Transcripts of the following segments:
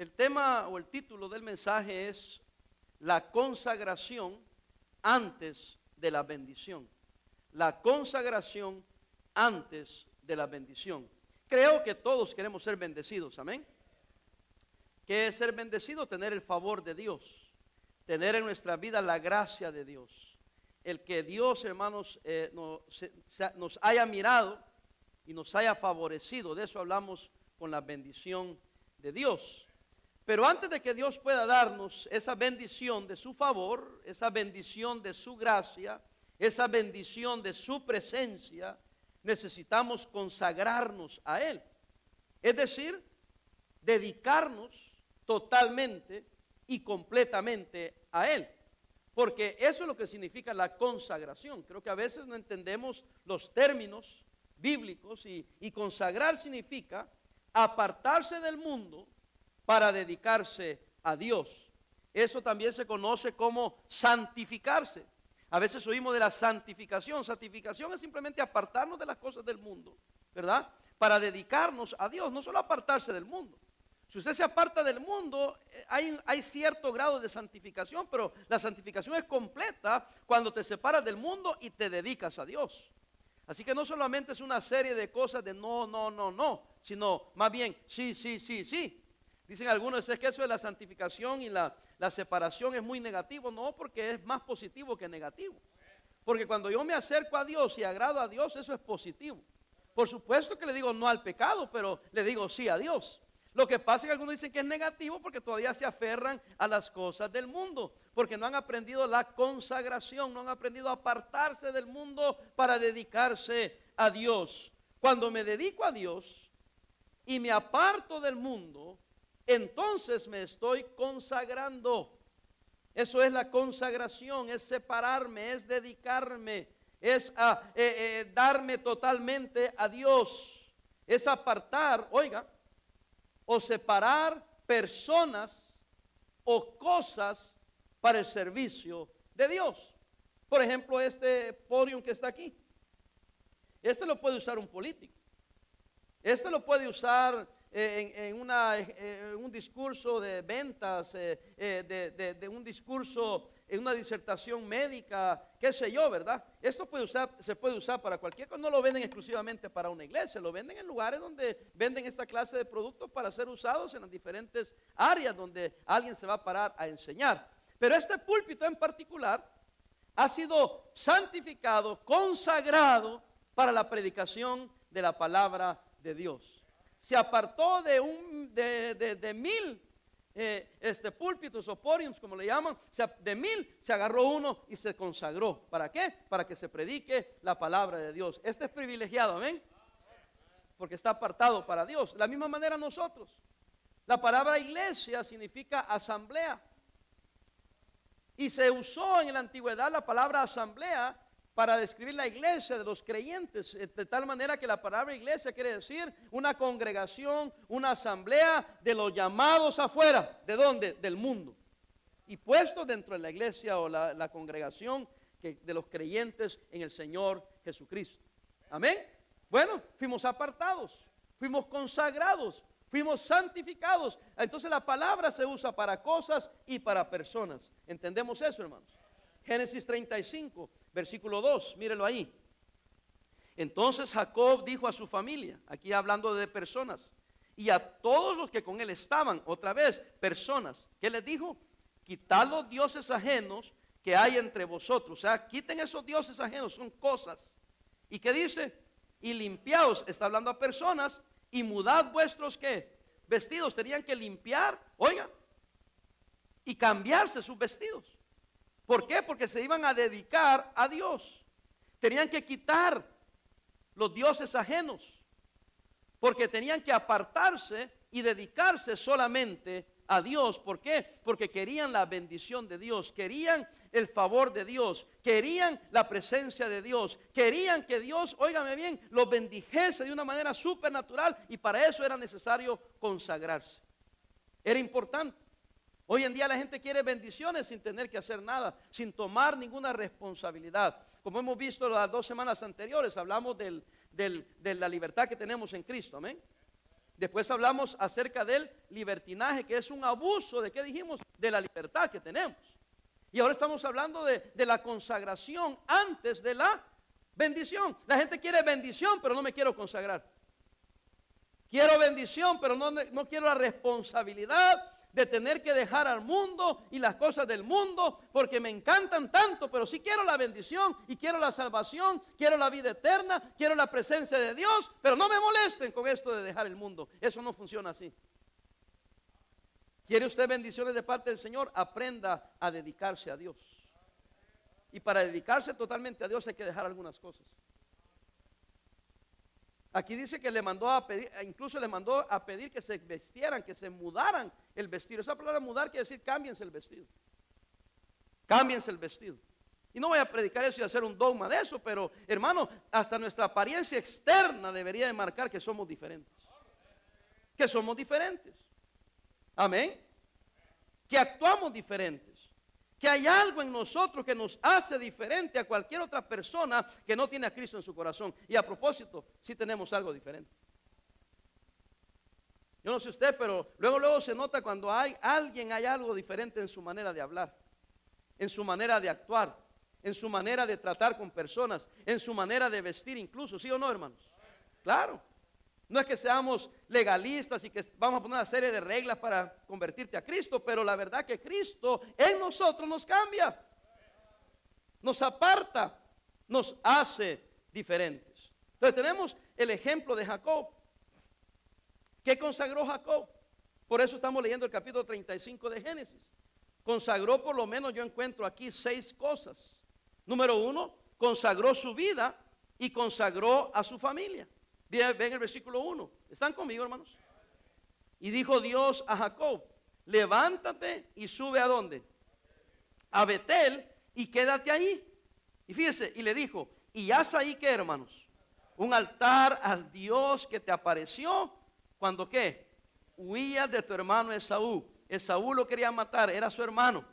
El tema o el título del mensaje es la consagración antes de la bendición. La consagración antes de la bendición. Creo que todos queremos ser bendecidos, amén. ¿Qué es ser bendecido? Tener el favor de Dios, tener en nuestra vida la gracia de Dios. El que Dios, hermanos, eh, nos haya mirado y nos haya favorecido. De eso hablamos con la bendición de Dios. Pero antes de que Dios pueda darnos esa bendición de su favor, esa bendición de su gracia, esa bendición de su presencia, necesitamos consagrarnos a Él. Es decir, dedicarnos totalmente y completamente a Él. Porque eso es lo que significa la consagración. Creo que a veces no entendemos los términos bíblicos y, consagrar significa apartarse del mundo para dedicarse a Dios. Eso también se conoce como santificarse. A veces oímos de la santificación. Santificación es simplemente apartarnos de las cosas del mundo, ¿verdad? Para dedicarnos a Dios, no solo apartarse del mundo. Si usted se aparta del mundo, eh, hay, hay, cierto grado de santificación, pero la santificación es completa cuando te separas del mundo y te dedicas a Dios. Así que no solamente es una serie de cosas de no, no, no, no, sino más bien sí, sí, sí, sí. Dicen algunos, es que eso de la santificación y la, separación es muy negativo. No, porque es más positivo que negativo. Porque cuando yo me acerco a Dios y agrado a Dios, eso es positivo. Por supuesto que le digo no al pecado, pero le digo sí a Dios. Lo que pasa es que algunos dicen que es negativo porque todavía se aferran a las cosas del mundo, porque no han aprendido la consagración, no han aprendido a apartarse del mundo para dedicarse a Dios. Cuando me dedico a Dios y me aparto del mundo, entonces me estoy consagrando. Eso es la consagración, es separarme, es dedicarme, es a, eh, eh, darme totalmente a Dios, es apartar, oiga, o separar personas o cosas para el servicio de Dios. Por ejemplo, este podium que está aquí. Este lo puede usar un político. Este lo puede usar eh, en, eh, un discurso de ventas, eh, de, un discurso, en una disertación médica, qué sé yo, ¿verdad? Esto se puede usar para cualquier cosa, no lo venden exclusivamente para una iglesia, lo venden en lugares donde venden esta clase de productos para ser usados en las diferentes áreas donde alguien se va a parar a enseñar. Pero este púlpito en particular ha sido santificado, consagrado para la predicación de la palabra de Dios se apartó de, un, de, mil eh, este, púlpitos o podiums, como le llaman, de mil se agarró uno y se consagró. ¿Para qué? Para que se predique la palabra de Dios. Este es privilegiado, amén. Porque está apartado para Dios. De la misma manera nosotros. La palabra iglesia significa asamblea. Y se usó en la antigüedad la palabra asamblea para describir la iglesia de los creyentes, eh, de tal manera que la palabra iglesia quiere decir una congregación, una asamblea de los llamados afuera. ¿De dónde? Del mundo. Y puestos dentro de la iglesia o la, congregación de los creyentes en el Señor Jesucristo. Amén. Bueno, fuimos apartados, fuimos consagrados, fuimos santificados. Entonces la palabra se usa para cosas y para personas. ¿Entendemos eso, hermanos? Génesis 35, versículo 2, mírelo ahí. Entonces Jacob dijo a su familia, aquí hablando de personas, y a todos los que con él estaban, otra vez, personas, ¿qué les dijo? Quitad los dioses ajenos que hay entre vosotros. O sea, quiten esos dioses ajenos, son cosas. ¿Y qué dice? Y limpiaos, está hablando a personas, y mudad vuestros qué? Vestidos, tenían que limpiar, oiga, y cambiarse sus vestidos. ¿Por qué? Porque se iban a dedicar a Dios. Tenían que quitar los dioses ajenos. Porque tenían que apartarse y dedicarse solamente a Dios. ¿Por qué? Porque querían la bendición de Dios, querían el favor de Dios, querían la presencia de Dios, querían que Dios, óigame bien, los bendijese de una manera supernatural y para eso era necesario consagrarse. Era importante. Hoy en día la gente quiere bendiciones sin tener que hacer nada, sin tomar ninguna responsabilidad. Como hemos visto las dos semanas anteriores, hablamos de la libertad que tenemos en Cristo, amén. Después hablamos acerca del libertinaje, que es un abuso de, ¿qué dijimos? De la libertad que tenemos. Y ahora estamos hablando de, la consagración antes de la bendición. La gente quiere bendición, pero no me quiero consagrar. Quiero bendición, pero no quiero la responsabilidad de tener que dejar al mundo y las cosas del mundo porque me encantan tanto, pero sí quiero la bendición y quiero la salvación, quiero la vida eterna, quiero la presencia de Dios, pero no me molesten con esto de dejar el mundo. Eso no funciona así. ¿Quiere usted bendiciones de parte del Señor? Aprenda a dedicarse a Dios. Y para dedicarse totalmente a Dios hay que dejar algunas cosas. Aquí dice que le mandó a pedir, e incluso le mandó a pedir que se vestieran, que se mudaran el vestido. Esa palabra mudar quiere decir cámbiense el vestido. Cámbiense el vestido. Y no voy a predicar eso y hacer un dogma de eso, pero hermano, hasta nuestra apariencia externa debería de marcar que somos diferentes. Que somos diferentes. Amén. Que actuamos diferentes que hay algo en nosotros que nos hace diferente a cualquier otra persona que no tiene a Cristo en su corazón. Y a propósito, sí tenemos algo diferente. Yo no sé usted, pero luego luego se nota cuando hay alguien hay algo diferente en su manera de hablar, en su manera de actuar, en su manera de tratar con personas, en su manera de vestir incluso, ¿sí o no, hermanos? Claro. No es que seamos legalistas y que vamos a poner una serie de reglas para convertirte a Cristo, pero la verdad que Cristo en nosotros nos cambia, nos aparta, nos hace diferentes. Entonces tenemos el ejemplo de Jacob. ¿Qué consagró Jacob? Por eso estamos leyendo el capítulo 35 de Génesis. Consagró por lo menos, yo encuentro aquí seis cosas. Número uno, consagró su vida y consagró a su familia. Ven el versículo 1. ¿Están conmigo, hermanos? Y dijo Dios a Jacob, levántate y sube a dónde? A Betel y quédate ahí. Y fíjese, y le dijo, y haz ahí que, hermanos, un altar al Dios que te apareció cuando qué? Huías de tu hermano Esaú. Esaú lo quería matar, era su hermano.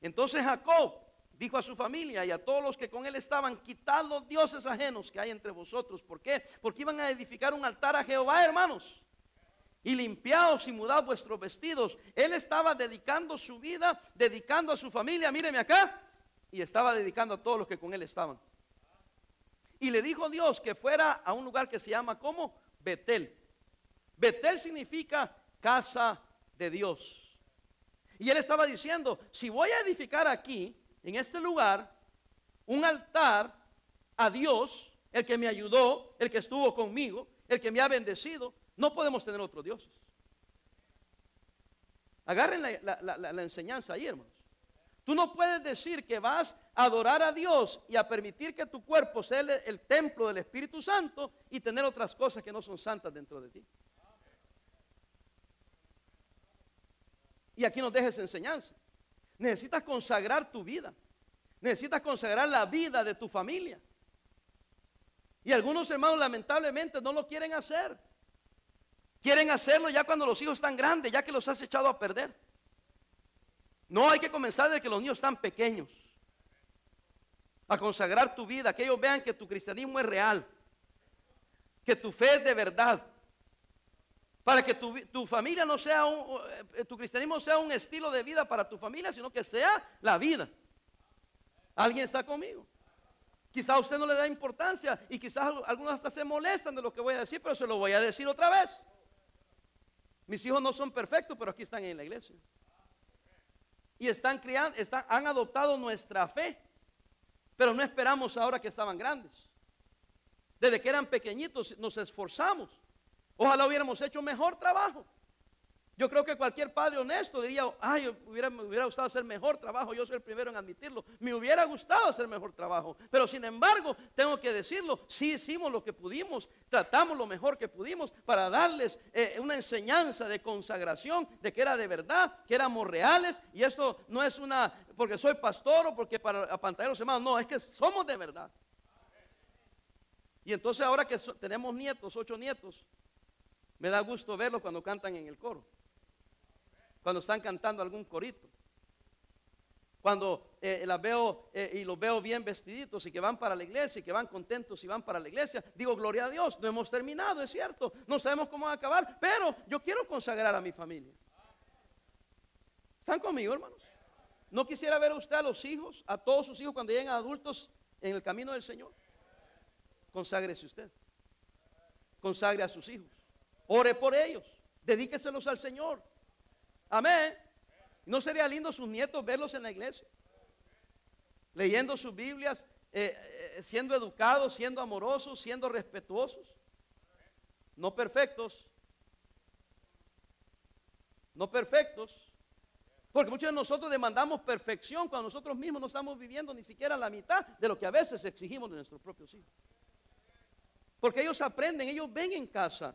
Entonces Jacob dijo a su familia y a todos los que con él estaban, quitad los dioses ajenos que hay entre vosotros. ¿Por qué? Porque iban a edificar un altar a Jehová, hermanos. Y limpiaos y mudad vuestros vestidos. Él estaba dedicando su vida, dedicando a su familia, míreme acá, y estaba dedicando a todos los que con él estaban. Y le dijo Dios que fuera a un lugar que se llama como Betel. Betel significa casa de Dios. Y él estaba diciendo, si voy a edificar aquí, en este lugar un altar a Dios, el que me ayudó, el que estuvo conmigo, el que me ha bendecido. No podemos tener otros dioses. Agarren la, enseñanza ahí, hermanos. Tú no puedes decir que vas a adorar a Dios y a permitir que tu cuerpo sea el, el, templo del Espíritu Santo y tener otras cosas que no son santas dentro de ti. Y aquí nos deja esa enseñanza. Necesitas consagrar tu vida. Necesitas consagrar la vida de tu familia. Y algunos hermanos lamentablemente no lo quieren hacer. Quieren hacerlo ya cuando los hijos están grandes, ya que los has echado a perder. No hay que comenzar desde que los niños están pequeños. A consagrar tu vida, que ellos vean que tu cristianismo es real, que tu fe es de verdad, para que tu, familia no sea un, eh, tu cristianismo sea un estilo de vida para tu familia, sino que sea la vida. ¿Alguien está conmigo? Quizás a usted no le da importancia y quizás algunos hasta se molestan de lo que voy a decir, pero se lo voy a decir otra vez. Mis hijos no son perfectos, pero aquí están en la iglesia. Y están criando, están, han adoptado nuestra fe, pero no esperamos ahora que estaban grandes. Desde que eran pequeñitos nos esforzamos Ojalá hubiéramos hecho mejor trabajo. Yo creo que cualquier padre honesto diría, ay, hubiera, me hubiera gustado hacer mejor trabajo, yo soy el primero en admitirlo, me hubiera gustado hacer mejor trabajo, pero sin embargo, tengo que decirlo, sí hicimos lo que pudimos, tratamos lo mejor que pudimos para darles eh, una enseñanza de consagración, de que era de verdad, que éramos reales, y esto no es una, porque soy pastor o porque para apantallar los hermanos, no, es que somos de verdad. Y entonces ahora que tenemos nietos, ocho nietos, me da gusto verlo cuando cantan en el coro. Cuando están cantando algún corito. cuando eh, las veo eh, y los veo bien vestiditos y que van para la iglesia y que van contentos y van para la iglesia, digo, gloria a Dios, no hemos terminado, es cierto, no sabemos cómo va a acabar, pero yo quiero consagrar a mi familia. ¿Están conmigo, hermanos? No quisiera ver a usted a los hijos, a todos sus hijos cuando lleguen adultos en el camino del Señor. Conságrese usted. Consagre a sus hijos. Ore por ellos. Dedíqueselos al Señor. Amén. ¿No sería lindo sus nietos verlos en la iglesia? Leyendo sus Biblias, eh, eh, siendo educados, siendo amorosos, siendo respetuosos. No perfectos. No perfectos. Porque muchos de nosotros demandamos perfección cuando nosotros mismos no estamos viviendo ni siquiera la mitad de lo que a veces exigimos de nuestros propios hijos. Porque ellos aprenden, ellos ven en casa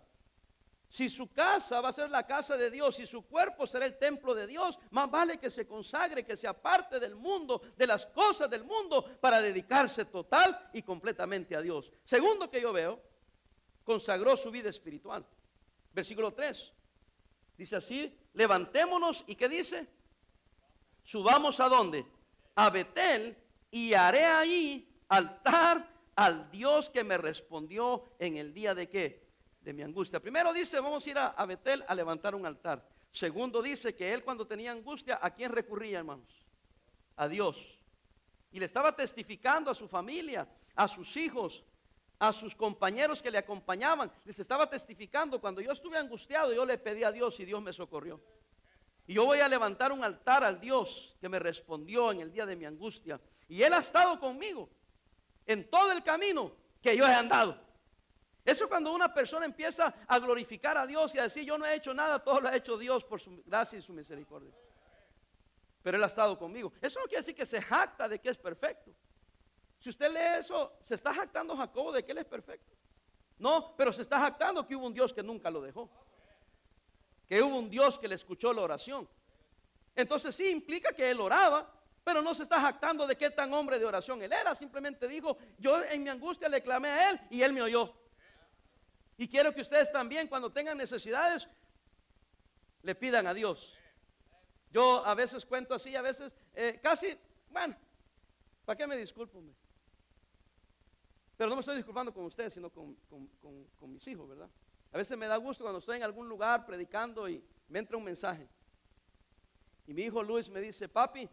si su casa va a ser la casa de Dios, si su cuerpo será el templo de Dios, más vale que se consagre, que se aparte del mundo, de las cosas del mundo, para dedicarse total y completamente a Dios. Segundo que yo veo, consagró su vida espiritual. Versículo 3. Dice así, levantémonos y ¿qué dice? Subamos a dónde? A Betel y haré ahí altar al Dios que me respondió en el día de qué? De mi angustia. Primero dice, vamos a ir a, Betel a levantar un altar. Segundo dice que él cuando tenía angustia, ¿a quién recurría, hermanos? A Dios. Y le estaba testificando a su familia, a sus hijos, a sus compañeros que le acompañaban. Les estaba testificando, cuando yo estuve angustiado, yo le pedí a Dios y Dios me socorrió. Y yo voy a levantar un altar al Dios que me respondió en el día de mi angustia. Y Él ha estado conmigo en todo el camino que yo he andado. Eso cuando una persona empieza a glorificar a Dios y a decir, yo no he hecho nada, todo lo ha hecho Dios por su gracia y su misericordia. Pero Él ha estado conmigo. Eso no quiere decir que se jacta de que es perfecto. Si usted lee eso, se está jactando Jacobo de que Él es perfecto. No, pero se está jactando que hubo un Dios que nunca lo dejó. Que hubo un Dios que le escuchó la oración. Entonces sí implica que Él oraba, pero no se está jactando de qué tan hombre de oración Él era. Simplemente dijo, yo en mi angustia le clamé a Él y Él me oyó. Y quiero que ustedes también cuando tengan necesidades le pidan a Dios. Yo a veces cuento así, a veces eh, casi, bueno, ¿para qué me disculpo? Pero no me estoy disculpando con ustedes, sino con, con, mis hijos, ¿verdad? A veces me da gusto cuando estoy en algún lugar predicando y me entra un mensaje. Y mi hijo Luis me dice, papi,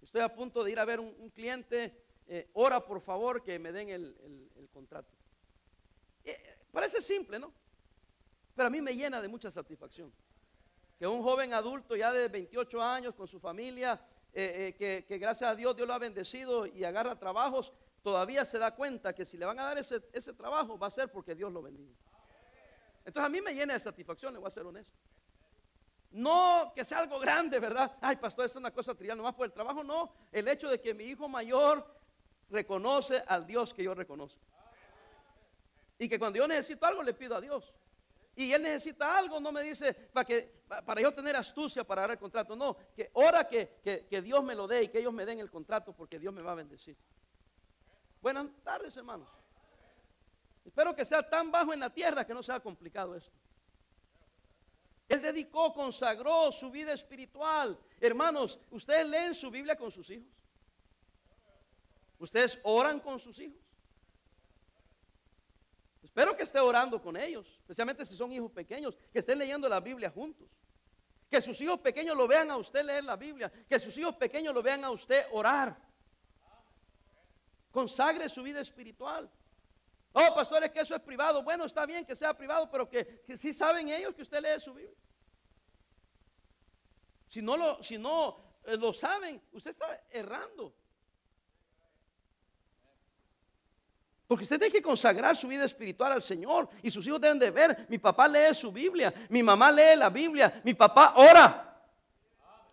estoy a punto de ir a ver un, cliente, eh, ora por favor que me den el, contrato. Parece simple, ¿no? Pero a mí me llena de mucha satisfacción. Que un joven adulto ya de 28 años con su familia, eh, eh, que, gracias a Dios Dios lo ha bendecido y agarra trabajos, todavía se da cuenta que si le van a dar ese, trabajo va a ser porque Dios lo bendiga. Entonces a mí me llena de satisfacción, le voy a ser honesto. No que sea algo grande, ¿verdad? Ay, pastor, es una cosa trivial, nomás por el trabajo, no. El hecho de que mi hijo mayor reconoce al Dios que yo reconozco. Y que cuando yo necesito algo le pido a Dios. Y él necesita algo, no me dice para, que, para yo tener astucia para dar el contrato. No, que ora que, que, Dios me lo dé y que ellos me den el contrato porque Dios me va a bendecir. Buenas tardes, hermanos. Espero que sea tan bajo en la tierra que no sea complicado esto. Él dedicó, consagró su vida espiritual. Hermanos, ¿ustedes leen su Biblia con sus hijos? ¿Ustedes oran con sus hijos? Espero que esté orando con ellos, especialmente si son hijos pequeños, que estén leyendo la Biblia juntos. Que sus hijos pequeños lo vean a usted leer la Biblia, que sus hijos pequeños lo vean a usted orar. Consagre su vida espiritual. Oh, pastores, que eso es privado. Bueno, está bien que sea privado, pero que, si saben ellos que usted lee su Biblia. Si no lo, si no eh, lo saben, usted está errando. Porque usted tiene que consagrar su vida espiritual al Señor. Y sus hijos deben de ver, mi papá lee su Biblia, mi mamá lee la Biblia, mi papá ora.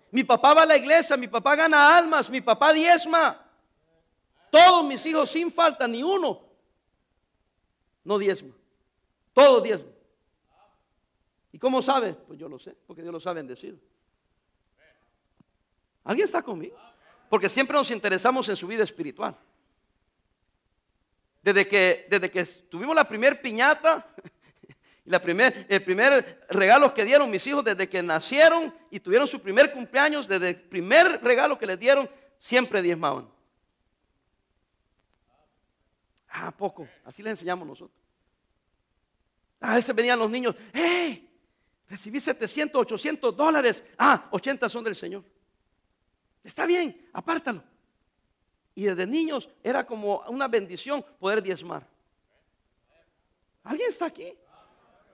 Mi papá va a la iglesia, mi papá gana almas, mi papá diezma. Todos mis hijos sin falta, ni uno, no diezma. Todos diezma. ¿Y cómo sabe? Pues yo lo sé, porque Dios lo sabe bendecido. ¿Alguien está conmigo? Porque siempre nos interesamos en su vida espiritual. Desde que, desde que tuvimos la primer piñata, la primer, el primer regalo que dieron mis hijos desde que nacieron y tuvieron su primer cumpleaños, desde el primer regalo que les dieron, siempre diezmaban. Ah, poco. Así les enseñamos nosotros. A veces venían los niños, ¡hey! Recibí 700, 800 dólares. Ah, 80 son del Señor. Está bien, apártalo. Y desde niños era como una bendición poder diezmar. ¿Alguien está aquí?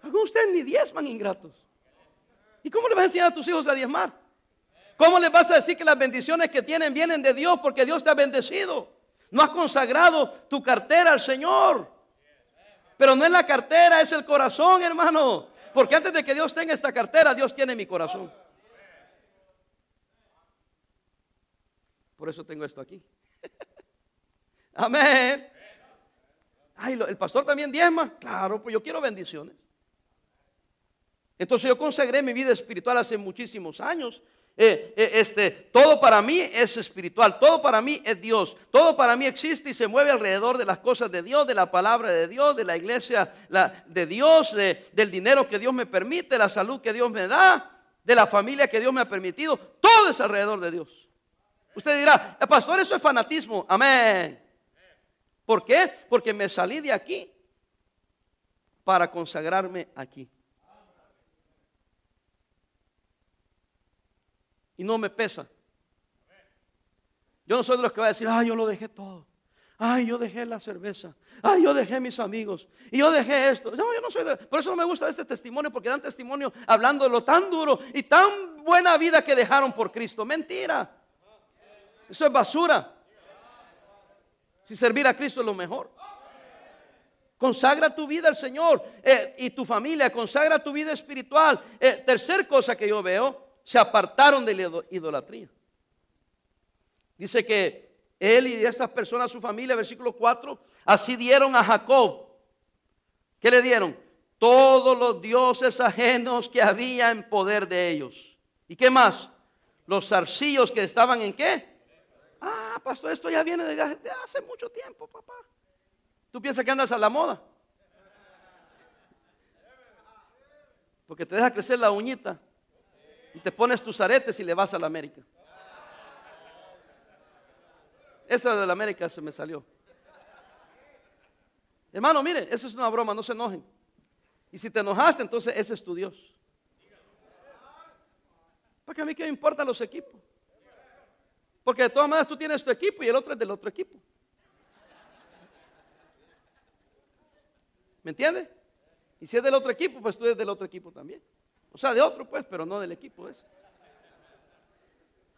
Algunos de ustedes ni diezman ingratos. ¿Y cómo le vas a enseñar a tus hijos a diezmar? ¿Cómo les vas a decir que las bendiciones que tienen vienen de Dios porque Dios te ha bendecido? No has consagrado tu cartera al Señor. Pero no es la cartera, es el corazón, hermano. Porque antes de que Dios tenga esta cartera, Dios tiene mi corazón. Por eso tengo esto aquí. Amén. Ay, el pastor también diezma. Claro, pues yo quiero bendiciones. Entonces yo consagré mi vida espiritual hace muchísimos años. Eh, eh, este, todo para mí es espiritual, todo para mí es Dios, todo para mí existe y se mueve alrededor de las cosas de Dios, de la palabra de Dios, de la iglesia de Dios, del dinero que Dios me permite, la salud que Dios me da, de la familia que Dios me ha permitido, todo es alrededor de Dios. Usted dirá, el pastor, eso es fanatismo. Amén. ¿Por qué? Porque me salí de aquí para consagrarme aquí. Y no me pesa. Yo no soy de los que va a decir, ay, yo lo dejé todo. Ay, yo dejé la cerveza. Ay, yo dejé mis amigos. Y yo dejé esto. No, yo no soy de... Por eso no me gusta este testimonio, porque dan testimonio hablando de lo tan duro y tan buena vida que dejaron por Cristo. Mentira. Eso es basura. Si servir a Cristo es lo mejor. Consagra tu vida al Señor eh, y tu familia, consagra tu vida espiritual. Eh, tercer cosa que yo veo, se apartaron de la idolatría. Dice que él y estas personas, su familia, versículo 4, así dieron a Jacob. ¿Qué le dieron? Todos los dioses ajenos que había en poder de ellos. ¿Y qué más? Los zarcillos que estaban en qué? Ah, pastor, esto ya viene de hace mucho tiempo, papá. ¿Tú piensas que andas a la moda? Porque te deja crecer la uñita y te pones tus aretes y le vas a la América. Esa de la América se me salió. Hermano, mire, esa es una broma, no se enojen. Y si te enojaste, entonces ese es tu Dios. Porque a mí qué me importan los equipos. Porque de todas maneras tú tienes tu equipo y el otro es del otro equipo. ¿Me entiendes? Y si es del otro equipo, pues tú eres del otro equipo también. O sea, de otro pues, pero no del equipo ese.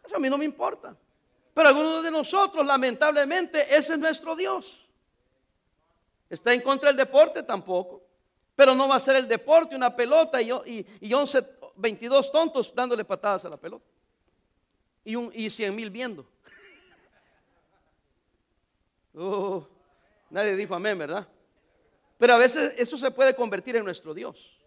Eso a mí no me importa. Pero algunos de nosotros, lamentablemente, ese es nuestro Dios. ¿Está en contra del deporte? Tampoco. Pero no va a ser el deporte una pelota y, y, 11, 22 tontos dándole patadas a la pelota. Y, un, y 100 mil viendo. Oh, nadie dijo amén, ¿verdad? Pero a veces eso se puede convertir en nuestro Dios.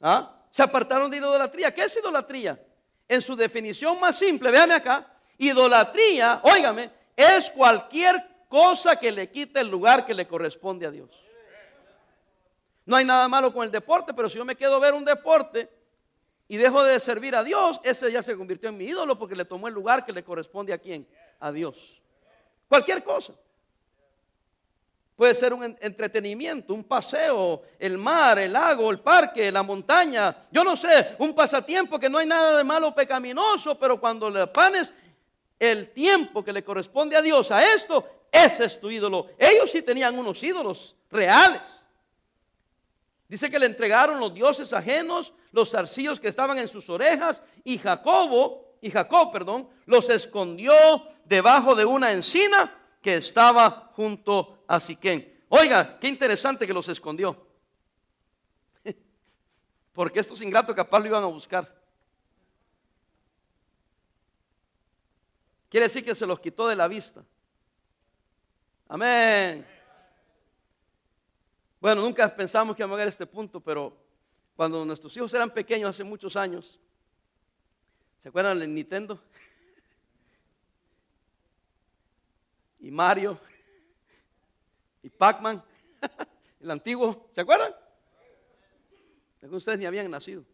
¿Ah? Se apartaron de idolatría. ¿Qué es idolatría? En su definición más simple, véame acá, idolatría, óigame, es cualquier cosa que le quite el lugar que le corresponde a Dios. No hay nada malo con el deporte, pero si yo me quedo a ver un deporte y dejo de servir a Dios, ese ya se convirtió en mi ídolo porque le tomó el lugar que le corresponde a quién? A Dios. Cualquier cosa. Puede ser un entretenimiento, un paseo, el mar, el lago, el parque, la montaña. Yo no sé, un pasatiempo que no hay nada de malo pecaminoso, pero cuando le panes el tiempo que le corresponde a Dios a esto, ese es tu ídolo. Ellos sí tenían unos ídolos reales. Dice que le entregaron los dioses ajenos, los zarcillos que estaban en sus orejas, y Jacobo, y Jacob, perdón, los escondió debajo de una encina que estaba junto a Siquén. Oiga, qué interesante que los escondió. Porque estos ingratos capaz lo iban a buscar. Quiere decir que se los quitó de la vista. Amén. Bueno, nunca pensamos que íbamos a llegar a este punto, pero cuando nuestros hijos eran pequeños hace muchos años, ¿se acuerdan del Nintendo? y Mario y Pac-Man, el antiguo, ¿se acuerdan? ustedes ni habían nacido.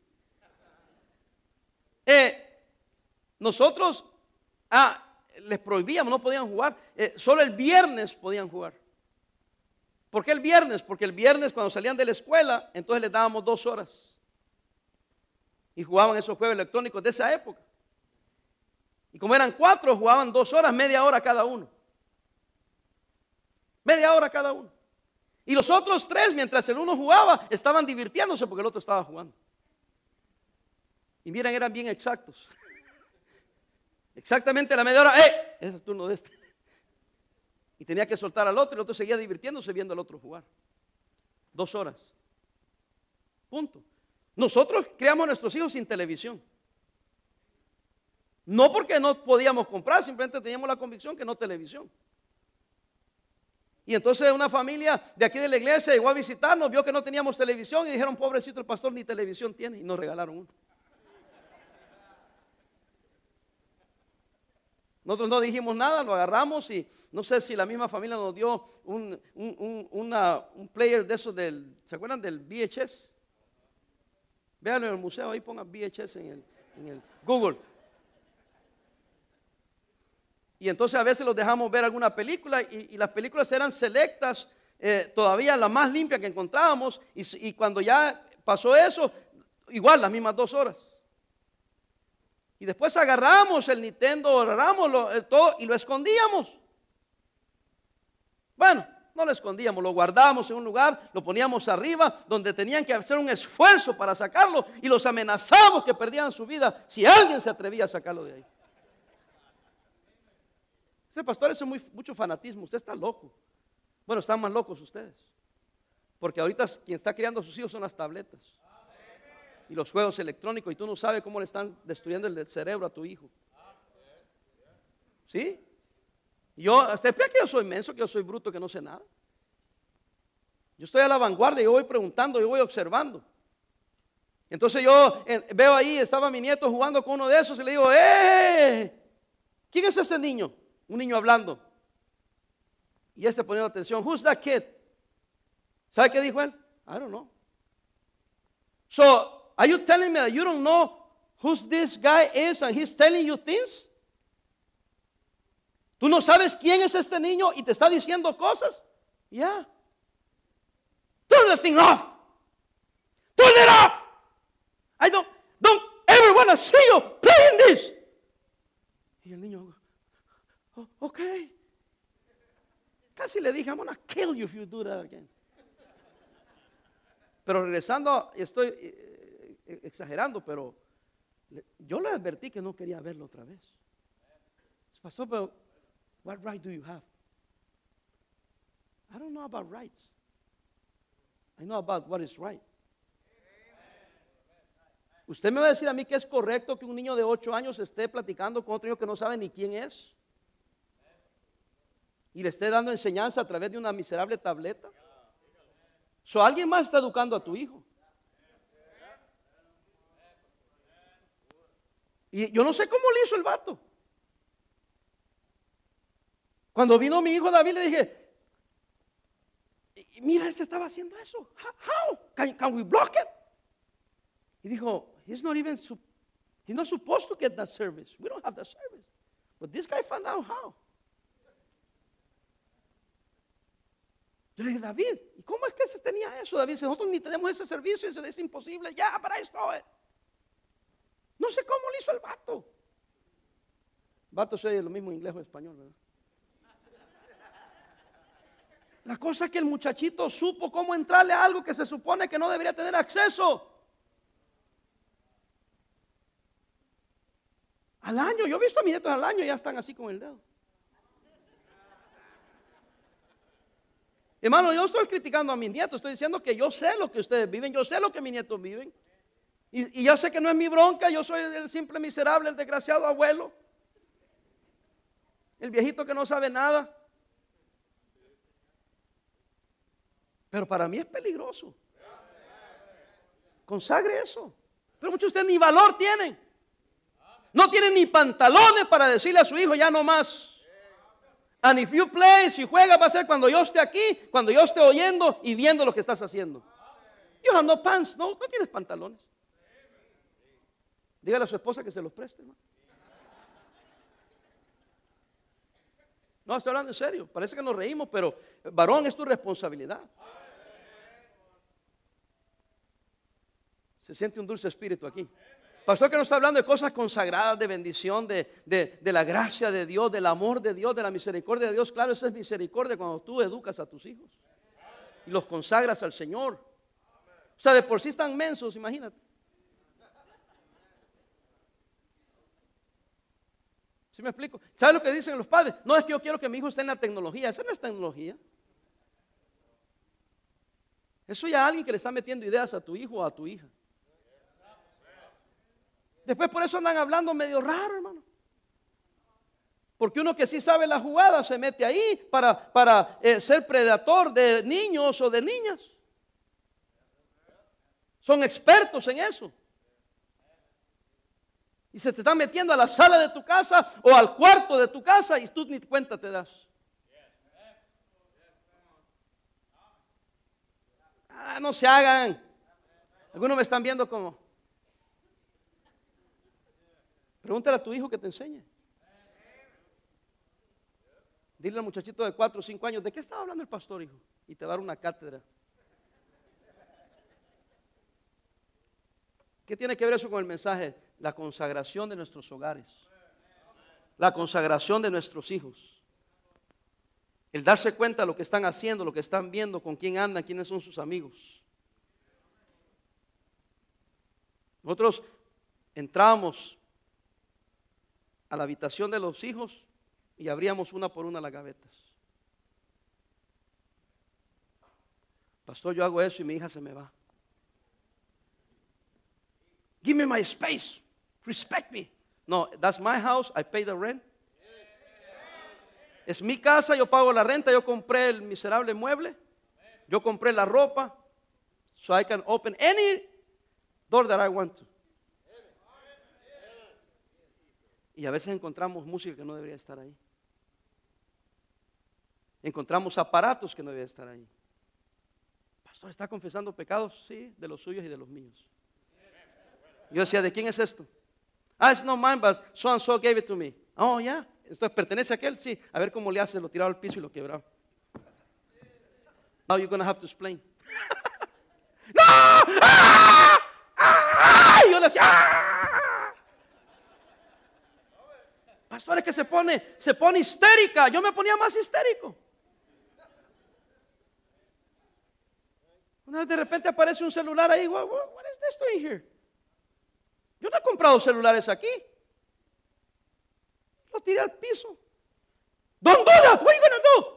Eh, nosotros Ah, les prohibíamos, no podían jugar. Eh, solo el viernes podían jugar. ¿Por qué el viernes? Porque el viernes cuando salían de la escuela, entonces les dábamos dos horas. Y jugaban esos juegos electrónicos de esa época. Y como eran cuatro, jugaban dos horas, media hora cada uno. Media hora cada uno. Y los otros tres, mientras el uno jugaba, estaban divirtiéndose porque el otro estaba jugando. Y miren, eran bien exactos. Exactamente la media hora, ¡eh! Es el turno de este. Y tenía que soltar al otro y el otro seguía divirtiéndose viendo al otro jugar. Dos horas. Punto. Nosotros creamos a nuestros hijos sin televisión. No porque no podíamos comprar, simplemente teníamos la convicción que no televisión. Y entonces una familia de aquí de la iglesia llegó a visitarnos, vio que no teníamos televisión y dijeron, pobrecito el pastor, ni televisión tiene. Y nos regalaron uno. Nosotros no dijimos nada, lo agarramos y no sé si la misma familia nos dio un, player de esos del, ¿se acuerdan del VHS? Véanlo en el museo, ahí pongan VHS en el, Google. Y entonces a veces los dejamos ver alguna película y, las películas eran selectas, eh, todavía la más limpia que encontrábamos y cuando ya pasó eso, igual las mismas dos horas. Y después agarramos el Nintendo, agarramos eh, todo y lo escondíamos. Bueno, no lo escondíamos, lo guardábamos en un lugar, lo poníamos arriba, donde tenían que hacer un esfuerzo para sacarlo y los amenazamos que perdían su vida si alguien se atrevía a sacarlo de ahí. Ese pastor, es muy, mucho fanatismo, usted está loco. Bueno, están más locos ustedes. Porque ahorita quien está criando a sus hijos son las tabletas y los juegos electrónicos y tú no sabes cómo le están destruyendo el cerebro a tu hijo. ¿Sí? Yo, hasta que yo soy menso, que yo soy bruto, que no sé nada. Yo estoy a la vanguardia, yo voy preguntando, yo voy observando. Entonces yo eh, veo ahí, estaba mi nieto jugando con uno de esos y le digo, ¡eh! ¿Quién es ese niño? Un niño hablando. Y este poniendo atención, ¿who's that kid? ¿Sabe qué dijo él? I don't know. So Are you telling me that you don't know who this guy is and he's telling you things? ¿Tú no sabes quién es este niño y te está diciendo cosas? Yeah. Turn the thing off. Turn it off. I don't, don't ever want to see you playing this. Y el niño, oh, okay. Casi le dije, I'm going to kill you if you do that again. Pero regresando, estoy, exagerando, pero yo le advertí que no quería verlo otra vez. Pastor, pero what right do you have? I don't know about rights. I know about what is right. Usted me va a decir a mí que es correcto que un niño de 8 años esté platicando con otro niño que no sabe ni quién es y le esté dando enseñanza a través de una miserable tableta. So, alguien más está educando a tu hijo. Y yo no sé cómo le hizo el vato. Cuando vino mi hijo David le dije, mira, este estaba haciendo eso. How? Can, we block it? Y dijo, he's not even, he's not supposed to get that service. We don't have that service. But this guy found out how. Yo le dije, David, ¿y cómo es que se tenía eso? David nosotros ni tenemos ese servicio, eso es imposible. Ya, para esto. No sé cómo le hizo el vato. Vato soy lo mismo en inglés o español, ¿verdad? La cosa es que el muchachito supo cómo entrarle a algo que se supone que no debería tener acceso. Al año, yo he visto a mis nietos al año y ya están así con el dedo. Hermano, yo estoy criticando a mis nietos, estoy diciendo que yo sé lo que ustedes viven, yo sé lo que mis nietos viven. Y, ya sé que no es mi bronca, yo soy el simple miserable, el desgraciado abuelo. El viejito que no sabe nada. Pero para mí es peligroso. Consagre eso. Pero muchos de ustedes ni valor tienen. No tienen ni pantalones para decirle a su hijo ya no más. And if you play, si juegas va a ser cuando yo esté aquí, cuando yo esté oyendo y viendo lo que estás haciendo. You have no pants, no tienes pantalones. Dígale a su esposa que se los preste. No, estoy hablando en serio. Parece que nos reímos, pero varón es tu responsabilidad. Se siente un dulce espíritu aquí. Pastor que nos está hablando de cosas consagradas, de bendición, de, de, la gracia de Dios, del amor de Dios, de la misericordia de Dios. Claro, esa es misericordia cuando tú educas a tus hijos y los consagras al Señor. O sea, de por sí están mensos, imagínate. ¿Sí me explico? ¿Sabes lo que dicen los padres? No es que yo quiero que mi hijo esté en la tecnología, esa no es tecnología. Eso ya alguien que le está metiendo ideas a tu hijo o a tu hija. Después por eso andan hablando medio raro, hermano. Porque uno que sí sabe la jugada se mete ahí para, para eh, ser predator de niños o de niñas. Son expertos en eso y se te está metiendo a la sala de tu casa o al cuarto de tu casa y tú ni cuenta te das. Ah, no se hagan. Algunos me están viendo como. Pregúntale a tu hijo que te enseñe. Dile al muchachito de 4 o 5 años, ¿de qué estaba hablando el pastor, hijo? Y te va dar una cátedra. ¿Qué tiene que ver eso con el mensaje? La consagración de nuestros hogares. La consagración de nuestros hijos. El darse cuenta de lo que están haciendo, lo que están viendo, con quién andan, quiénes son sus amigos. Nosotros entramos a la habitación de los hijos y abríamos una por una las gavetas. Pastor, yo hago eso y mi hija se me va. Give me my space. Respect me. No, that's my house. I pay the rent. Es mi casa, yo pago la renta, yo compré el miserable mueble, yo compré la ropa, so I can open any door that I want to. Y a veces encontramos música que no debería estar ahí. Encontramos aparatos que no deberían estar ahí. Pastor, ¿está confesando pecados? Sí, de los suyos y de los míos. Yo decía, ¿de quién es esto? Ah, it's not mine, but so and so gave it to me. Oh. Yeah. Esto pertenece a aquel, sí. A ver cómo le hace, lo tiraba al piso y lo quebraba. Now you're going to have to explain. ¡No! ¡Ah! ¡Ah! Yo decía, ¡Ah! Pastor, es que se pone, se pone histérica. Yo me ponía más histérico. Una vez de repente aparece un celular ahí. What, what, what is this doing here? Yo no he comprado celulares aquí. Los tiré al piso. Don't do that. What are you going do?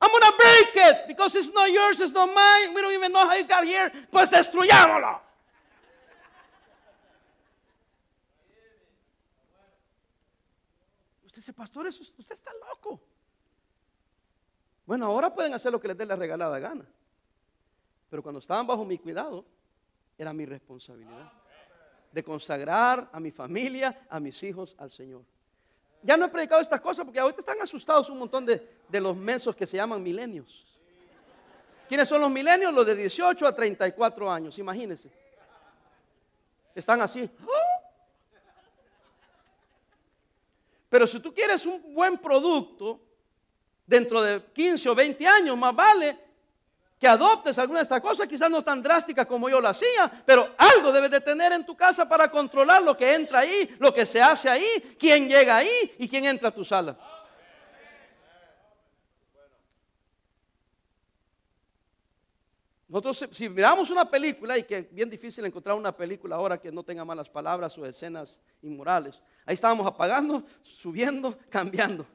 I'm going to break it because it's not yours, it's not mine. We don't even know how you got here. Pues destruyámoslo. Usted dice, pastor, usted está loco. Bueno, ahora pueden hacer lo que les dé la regalada gana. Pero cuando estaban bajo mi cuidado, era mi responsabilidad de consagrar a mi familia, a mis hijos, al Señor. Ya no he predicado estas cosas porque ahorita están asustados un montón de, los mensos que se llaman milenios. ¿Quiénes son los milenios? Los de 18 a 34 años, imagínense. Están así. Pero si tú quieres un buen producto, dentro de 15 o 20 años, más vale que adoptes alguna de estas cosas, quizás no tan drásticas como yo lo hacía, pero algo debes de tener en tu casa para controlar lo que entra ahí, lo que se hace ahí, quién llega ahí y quién entra a tu sala. Nosotros si miramos una película, y que es bien difícil encontrar una película ahora que no tenga malas palabras o escenas inmorales, ahí estábamos apagando, subiendo, cambiando.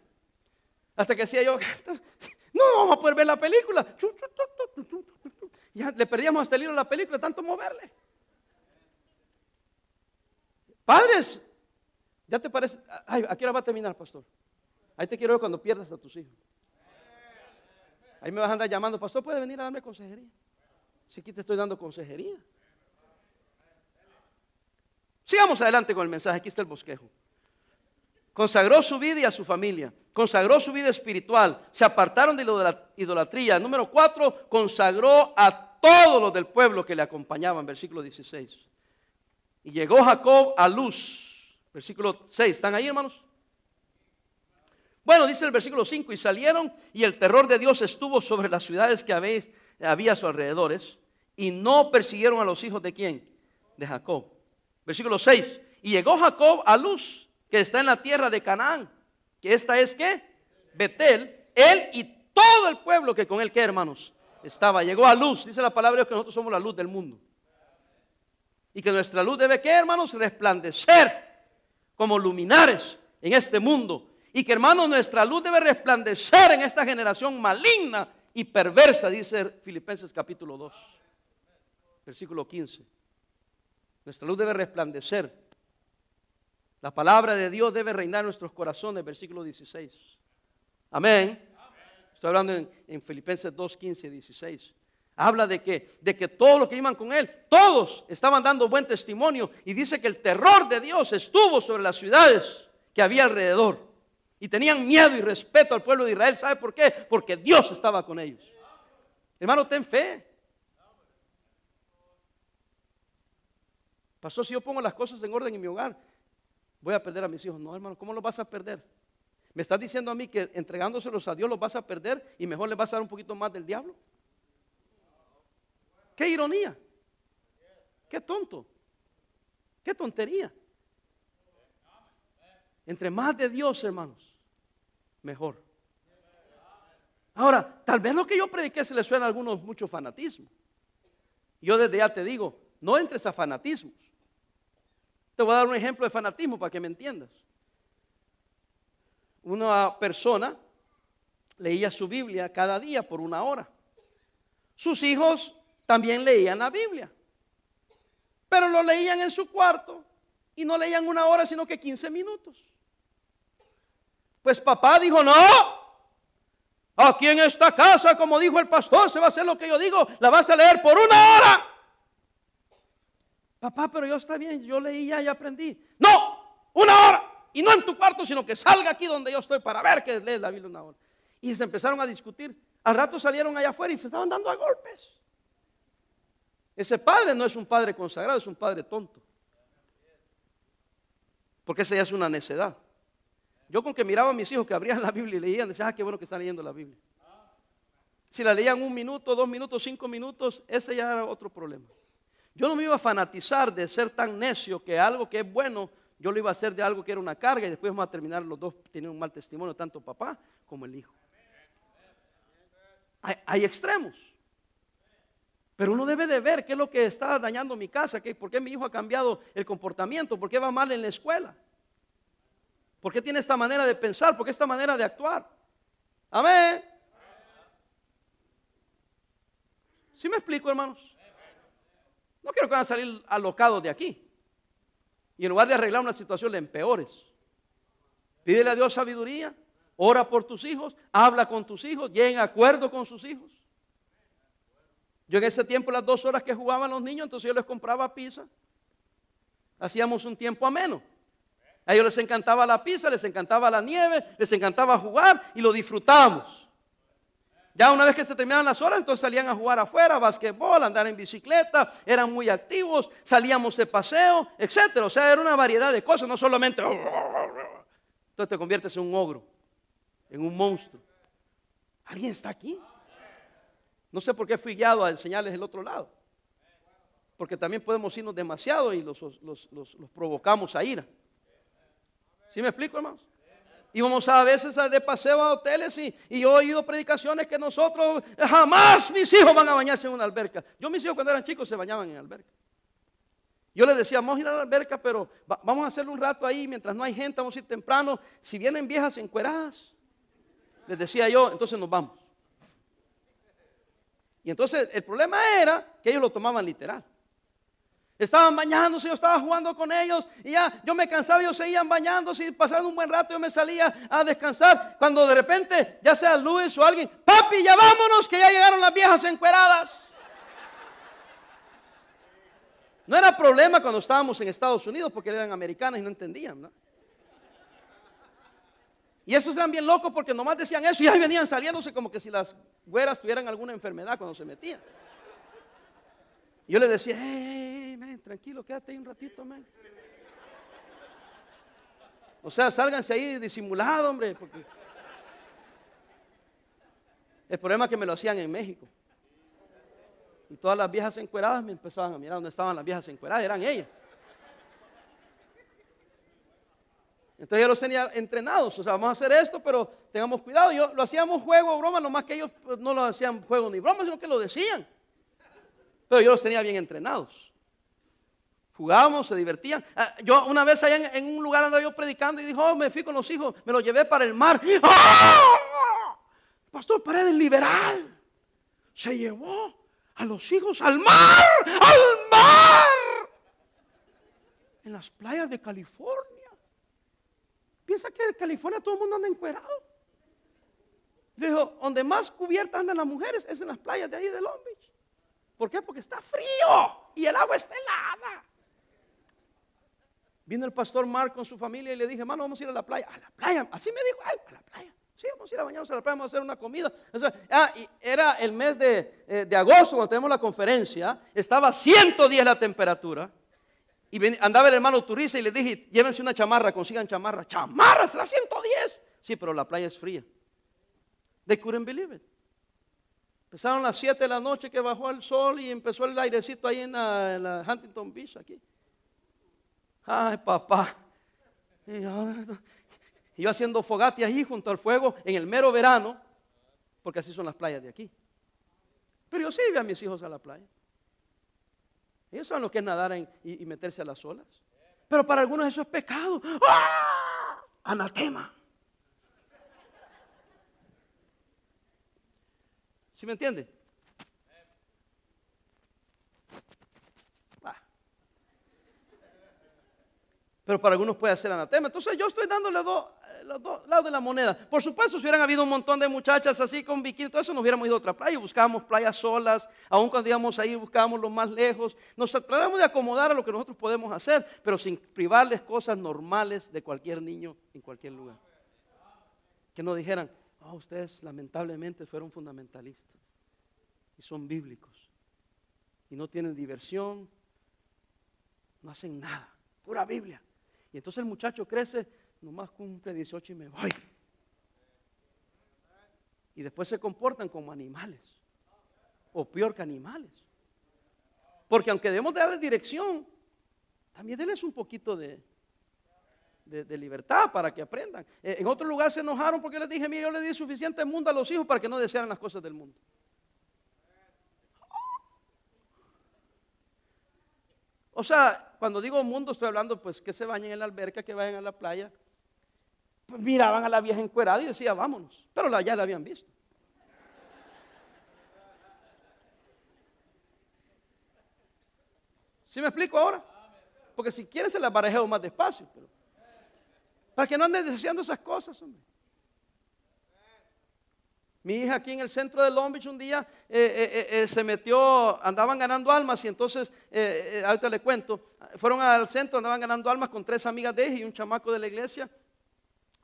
Hasta que decía yo, no vamos a poder ver la película. Ya le perdíamos hasta el hilo la película, tanto moverle. Padres, ya te parece. Ay, aquí ahora va a terminar, pastor. Ahí te quiero ver cuando pierdas a tus hijos. Ahí me vas a andar llamando, pastor, ¿puede venir a darme consejería? Si aquí te estoy dando consejería. Sigamos adelante con el mensaje. Aquí está el bosquejo. Consagró su vida y a su familia. Consagró su vida espiritual. Se apartaron de la idolatría. Número cuatro, consagró a todos los del pueblo que le acompañaban. Versículo 16. Y llegó Jacob a luz. Versículo 6. ¿Están ahí, hermanos? Bueno, dice el versículo 5, y salieron y el terror de Dios estuvo sobre las ciudades que había a sus alrededores, y no persiguieron a los hijos de quién? De Jacob. Versículo 6, y llegó Jacob a Luz, que está en la tierra de Canaán, que esta es qué? Betel, él y todo el pueblo que con él, ¿qué hermanos? Estaba, llegó a luz, dice la palabra de Dios que nosotros somos la luz del mundo. Y que nuestra luz debe, ¿qué hermanos? Resplandecer como luminares en este mundo. Y que hermanos, nuestra luz debe resplandecer en esta generación maligna y perversa, dice Filipenses capítulo 2, versículo 15. Nuestra luz debe resplandecer. La palabra de Dios debe reinar en nuestros corazones, versículo 16. Amén. Estoy hablando en, en Filipenses 2, 15, 16 habla de que, de que todos los que iban con él, todos estaban dando buen testimonio y dice que el terror de Dios estuvo sobre las ciudades que había alrededor y tenían miedo y respeto al pueblo de Israel. ¿Sabe por qué? Porque Dios estaba con ellos. Hermano, ten fe. Pasó, si yo pongo las cosas en orden en mi hogar, voy a perder a mis hijos. No, hermano, ¿cómo los vas a perder? ¿Me estás diciendo a mí que entregándoselos a Dios los vas a perder y mejor les vas a dar un poquito más del diablo? Qué ironía. Qué tonto. Qué tontería. Entre más de Dios, hermanos, mejor. Ahora, tal vez lo que yo prediqué se le suena a algunos mucho fanatismo. Yo desde ya te digo, no entres a fanatismos. Te voy a dar un ejemplo de fanatismo para que me entiendas. Una persona leía su Biblia cada día por una hora. Sus hijos también leían la Biblia. Pero lo leían en su cuarto y no leían una hora, sino que 15 minutos. Pues papá dijo, no, aquí en esta casa, como dijo el pastor, se va a hacer lo que yo digo, la vas a leer por una hora. Papá, pero yo está bien, yo leí ya y aprendí. No, una hora. Y no en tu cuarto, sino que salga aquí donde yo estoy para ver que lees la Biblia una hora. Y se empezaron a discutir. Al rato salieron allá afuera y se estaban dando a golpes. Ese padre no es un padre consagrado, es un padre tonto. Porque esa ya es una necedad. Yo con que miraba a mis hijos que abrían la Biblia y leían, decía, ah, qué bueno que están leyendo la Biblia. Si la leían un minuto, dos minutos, cinco minutos, ese ya era otro problema. Yo no me iba a fanatizar de ser tan necio que algo que es bueno, yo lo iba a hacer de algo que era una carga y después vamos a terminar los dos teniendo un mal testimonio, tanto papá como el hijo. hay extremos. Pero uno debe de ver qué es lo que está dañando mi casa, ¿Qué, por qué mi hijo ha cambiado el comportamiento, por qué va mal en la escuela, por qué tiene esta manera de pensar, por qué esta manera de actuar. Amén. ¿Sí me explico, hermanos? No quiero que van a salir alocados de aquí. Y en lugar de arreglar una situación, le empeores. Pídele a Dios sabiduría, ora por tus hijos, habla con tus hijos, llega en acuerdo con sus hijos. Yo en ese tiempo, las dos horas que jugaban los niños, entonces yo les compraba pizza. Hacíamos un tiempo ameno. A ellos les encantaba la pizza, les encantaba la nieve, les encantaba jugar y lo disfrutábamos. Ya una vez que se terminaban las horas, entonces salían a jugar afuera, basquetbol, andar en bicicleta, eran muy activos, salíamos de paseo, etcétera. O sea, era una variedad de cosas, no solamente. Entonces te conviertes en un ogro, en un monstruo. ¿Alguien está aquí? No sé por qué fui guiado a enseñarles el otro lado. Porque también podemos irnos demasiado y los, provocamos a ira. ¿Sí me explico, hermanos? Íbamos a veces de paseo a hoteles y, y, yo he oído predicaciones que nosotros jamás mis hijos van a bañarse en una alberca. Yo mis hijos cuando eran chicos se bañaban en alberca. Yo les decía, vamos a ir a la alberca, pero vamos a hacerlo un rato ahí mientras no hay gente, vamos a ir temprano. Si vienen viejas encueradas, les decía yo, entonces nos vamos. Y entonces el problema era que ellos lo tomaban literal. Estaban bañándose, yo estaba jugando con ellos y ya yo me cansaba, ellos seguían bañándose y pasando un buen rato yo me salía a descansar. Cuando de repente, ya sea Luis o alguien, papi, ya vámonos que ya llegaron las viejas encueradas. No era problema cuando estábamos en Estados Unidos porque eran americanas y no entendían. ¿no? Y esos eran bien locos porque nomás decían eso y ahí venían saliéndose como que si las güeras tuvieran alguna enfermedad cuando se metían. Yo les decía, hey, hey, tranquilo, quédate ahí un ratito, man. O sea, sálganse ahí disimulado, hombre, porque El problema es que me lo hacían en México. Y todas las viejas encueradas me empezaban a mirar dónde estaban las viejas encueradas, eran ellas. Entonces yo los tenía entrenados, o sea, vamos a hacer esto, pero tengamos cuidado. Yo lo hacíamos juego, broma, nomás que ellos pues, no lo hacían juego ni broma, sino que lo decían. Pero yo los tenía bien entrenados. Jugábamos, se divertían. Ah, yo una vez allá en, un lugar andaba yo predicando y dijo, oh, me fui con los hijos, me los llevé para el mar. ¡Ah! Pastor Paredes liberal se llevó a los hijos al mar, al mar, en las playas de California. Piensa que en California todo el mundo anda encuerado. Dijo, donde más cubiertas andan las mujeres es en las playas de ahí de Long Beach. ¿Por qué? Porque está frío y el agua está helada. Vino el pastor Mark con su familia y le dije, hermano, vamos a ir a la playa. A la playa, así me dijo él, a la playa. Sí, vamos a ir a bañarnos a la playa, vamos a hacer una comida. ah, y era el mes de, eh, agosto cuando tenemos la conferencia, estaba 110 la temperatura. Y andaba el hermano turista y le dije, llévense una chamarra, consigan chamarra. ¡Chamarras! ¡La 110! Sí, pero la playa es fría. They couldn't believe it. Empezaron las 7 de la noche que bajó el sol y empezó el airecito ahí en la, Huntington Beach, aquí. Ay, papá. Y yo haciendo fogate ahí junto al fuego en el mero verano, porque así son las playas de aquí. Pero yo sí iba a mis hijos a la playa. Ellos saben lo que es nadar y, meterse a las olas. Pero para algunos eso es pecado. ¡Ah! Anatema. ¿Sí me entiende? Pero para algunos puede ser anatema. Entonces yo estoy dándole dos los dos lados de la moneda. Por supuesto, si hubieran habido un montón de muchachas así con bikini, todo eso nos hubiéramos ido a otra playa, buscábamos playas solas, aun cuando íbamos ahí buscábamos lo más lejos. Nos tratamos de acomodar a lo que nosotros podemos hacer, pero sin privarles cosas normales de cualquier niño en cualquier lugar. Que no dijeran, oh, ustedes lamentablemente fueron fundamentalistas y son bíblicos y no tienen diversión, no hacen nada, pura Biblia. Y entonces el muchacho crece nomás cumple 18 y me voy. Y después se comportan como animales. O peor que animales. Porque aunque debemos darle dirección, también denles un poquito de, de, libertad para que aprendan. Eh, en otro lugar se enojaron porque les dije, mire, yo le di suficiente mundo a los hijos para que no desearan las cosas del mundo. O sea, cuando digo mundo estoy hablando pues que se bañen en la alberca, que vayan a la playa, pues miraban a la vieja encuerada y decía, vámonos. Pero ya la habían visto. ¿Sí me explico ahora? Porque si quieren se las barajeo más despacio. Pero, para que no anden deseando esas cosas, hombre. Mi hija aquí en el centro de Long Beach un día eh, eh, eh, se metió, andaban ganando almas y entonces, ahorita le cuento, fueron al centro, andaban ganando almas con tres amigas de ella y un chamaco de la iglesia.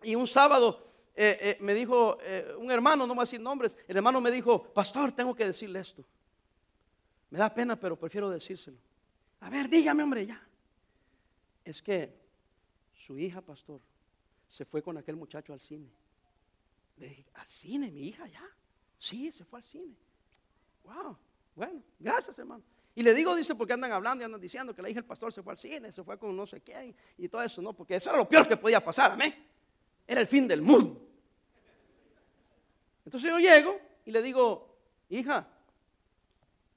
Y un sábado me dijo un hermano, no voy a decir nombres, el hermano me dijo, pastor, tengo que decirle esto. Me da pena, pero prefiero decírselo. A ver, dígame, hombre, ya. Es que su hija, pastor, se fue con aquel muchacho al cine. Le dije, ¿al cine, mi hija ya? Sí, se fue al cine. Wow, bueno, gracias, hermano. Y le digo, dice, porque andan hablando y andan diciendo que la hija del pastor se fue al cine, se fue con no sé quién y todo eso, ¿no? Porque eso era lo peor que podía pasar, amén. Era el fin del mundo. Entonces yo llego y le digo, hija,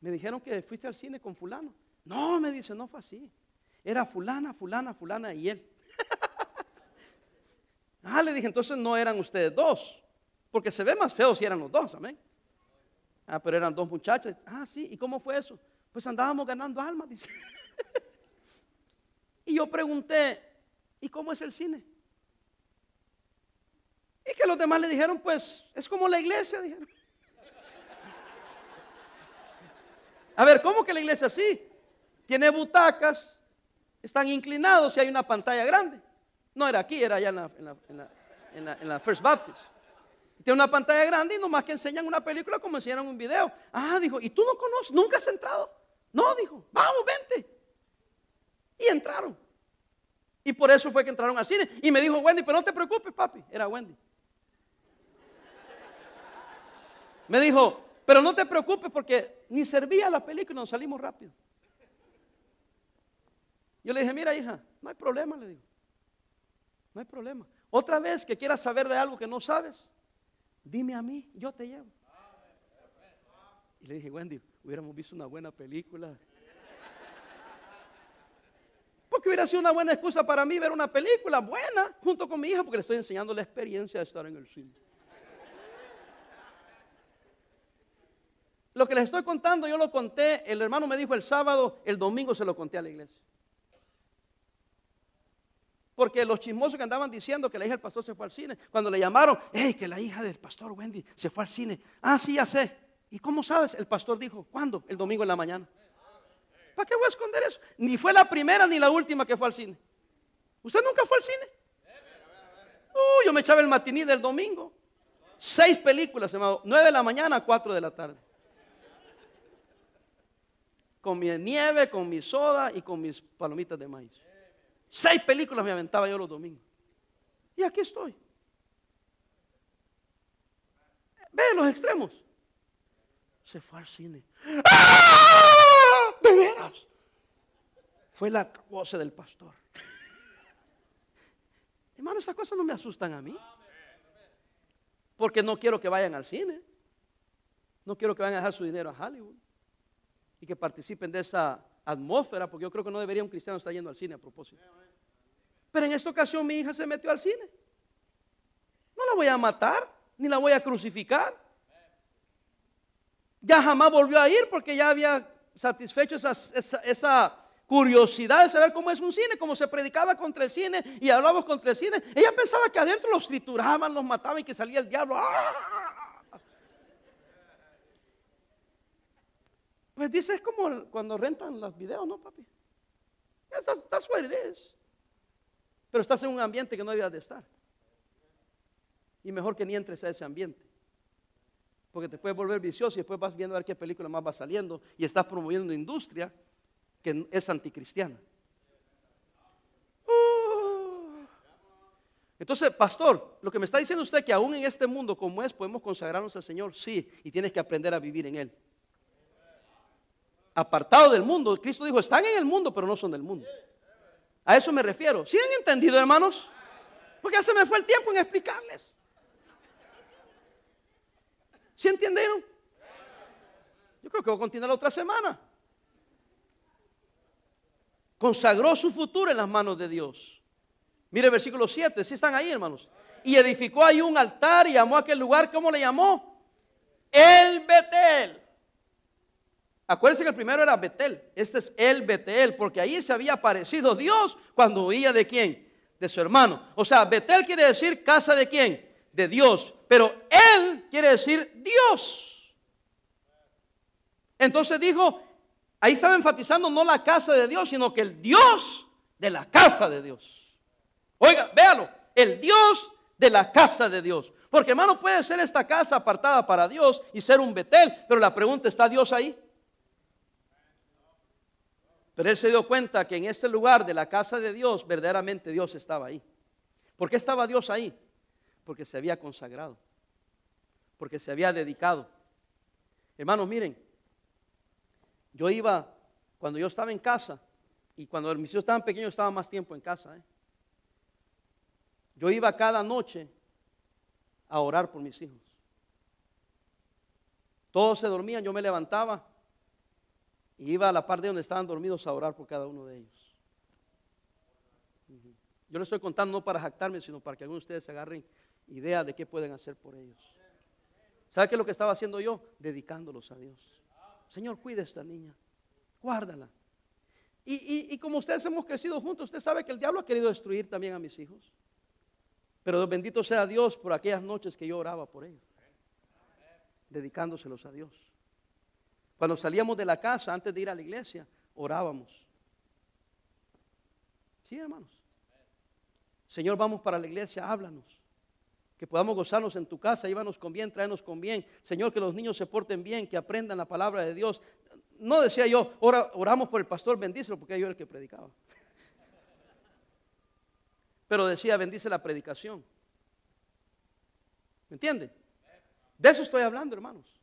me dijeron que fuiste al cine con fulano. No, me dice, no fue así. Era fulana, fulana, fulana y él. Ah, le dije, entonces no eran ustedes dos. Porque se ve más feo si eran los dos, amén. Ah, pero eran dos muchachas. Ah, sí, ¿y cómo fue eso? Pues andábamos ganando almas, dice. y yo pregunté, ¿y cómo es el cine? Y que los demás le dijeron, pues es como la iglesia, dijeron. A ver, ¿cómo que la iglesia así? Tiene butacas, están inclinados y hay una pantalla grande. No era aquí, era allá en la, First Baptist. Tiene una pantalla grande y nomás que enseñan una película como enseñaron un video. Ah, dijo, ¿y tú no conoces? ¿Nunca has entrado? No, dijo, vamos, vente. Y entraron. Y por eso fue que entraron al cine. Y me dijo Wendy, pero no te preocupes, papi. Era Wendy. Me dijo, pero no te preocupes porque ni servía la película nos salimos rápido. Yo le dije, mira hija, no hay problema, le digo. No hay problema. Otra vez que quieras saber de algo que no sabes, dime a mí, yo te llevo. Y le dije, Wendy, hubiéramos visto una buena película. Porque hubiera sido una buena excusa para mí ver una película buena junto con mi hija, porque le estoy enseñando la experiencia de estar en el cine. Lo que les estoy contando, yo lo conté, el hermano me dijo el sábado, el domingo se lo conté a la iglesia. Porque los chismosos que andaban diciendo que la hija del pastor se fue al cine, cuando le llamaron, hey, que la hija del pastor Wendy se fue al cine. Ah, sí, ya sé. ¿Y cómo sabes? El pastor dijo, ¿cuándo? El domingo en la mañana. ¿Para qué voy a esconder eso? Ni fue la primera ni la última que fue al cine. ¿Usted nunca fue al cine? Uh, yo me echaba el matiní del domingo. Seis películas, nueve de la mañana a cuatro de la tarde con mi nieve, con mi soda y con mis palomitas de maíz. Seis películas me aventaba yo los domingos. Y aquí estoy. Ve los extremos. Se fue al cine. ¡Ah! ¿De veras? Fue la voz del pastor. Hermano, esas cosas no me asustan a mí. Porque no quiero que vayan al cine. No quiero que vayan a dejar su dinero a Hollywood y que participen de esa atmósfera, porque yo creo que no debería un cristiano estar yendo al cine a propósito. Pero en esta ocasión mi hija se metió al cine. No la voy a matar, ni la voy a crucificar. Ya jamás volvió a ir porque ya había satisfecho esa, curiosidad de saber cómo es un cine, cómo se predicaba contra el cine y hablábamos contra el cine. Ella pensaba que adentro los trituraban, los mataban y que salía el diablo. ¡Ah! Pues dice, es como cuando rentan los videos, ¿no, papi? That's, that's what it is. Pero estás en un ambiente que no debías de estar. Y mejor que ni entres a ese ambiente. Porque te puedes volver vicioso y después vas viendo a ver qué película más va saliendo y estás promoviendo industria que es anticristiana. Uh. Entonces, pastor, lo que me está diciendo usted que aún en este mundo como es, podemos consagrarnos al Señor, sí, y tienes que aprender a vivir en Él apartado del mundo. Cristo dijo, están en el mundo, pero no son del mundo. A eso me refiero. ¿Sí han entendido, hermanos? Porque ya se me fue el tiempo en explicarles. ¿Sí entendieron? Yo creo que voy a continuar la otra semana. Consagró su futuro en las manos de Dios. Mire el versículo 7, si están ahí, hermanos. Y edificó ahí un altar y llamó a aquel lugar, ¿cómo le llamó? El Betel. Acuérdense que el primero era Betel. Este es el Betel, porque ahí se había aparecido Dios cuando huía de quién? De su hermano. O sea, Betel quiere decir casa de quién? De Dios. Pero Él quiere decir Dios. Entonces dijo, ahí estaba enfatizando no la casa de Dios, sino que el Dios de la casa de Dios. Oiga, véalo, el Dios de la casa de Dios. Porque hermano puede ser esta casa apartada para Dios y ser un Betel, pero la pregunta, ¿está Dios ahí? Pero él se dio cuenta que en este lugar de la casa de Dios, verdaderamente Dios estaba ahí. ¿Por qué estaba Dios ahí? Porque se había consagrado, porque se había dedicado. Hermanos, miren, yo iba, cuando yo estaba en casa, y cuando mis hijos estaban pequeños, estaba más tiempo en casa. ¿eh? Yo iba cada noche a orar por mis hijos. Todos se dormían, yo me levantaba y iba a la parte donde estaban dormidos a orar por cada uno de ellos. Yo les estoy contando no para jactarme, sino para que algunos de ustedes se agarren idea de qué pueden hacer por ellos. ¿Sabe qué es lo que estaba haciendo yo? Dedicándolos a Dios. Señor, cuide a esta niña, guárdala. Y, y, como ustedes hemos crecido juntos, usted sabe que el diablo ha querido destruir también a mis hijos. Pero bendito sea Dios por aquellas noches que yo oraba por ellos, dedicándoselos a Dios. Cuando salíamos de la casa antes de ir a la iglesia, orábamos. Sí, hermanos. Señor, vamos para la iglesia, háblanos. Que podamos gozarnos en tu casa, llévanos con bien, tráenos con bien. Señor, que los niños se porten bien, que aprendan la palabra de Dios. No decía yo, oramos por el pastor, bendícelo, porque yo era el que predicaba. Pero decía, bendice la predicación. ¿Me entiende? De eso estoy hablando, hermanos.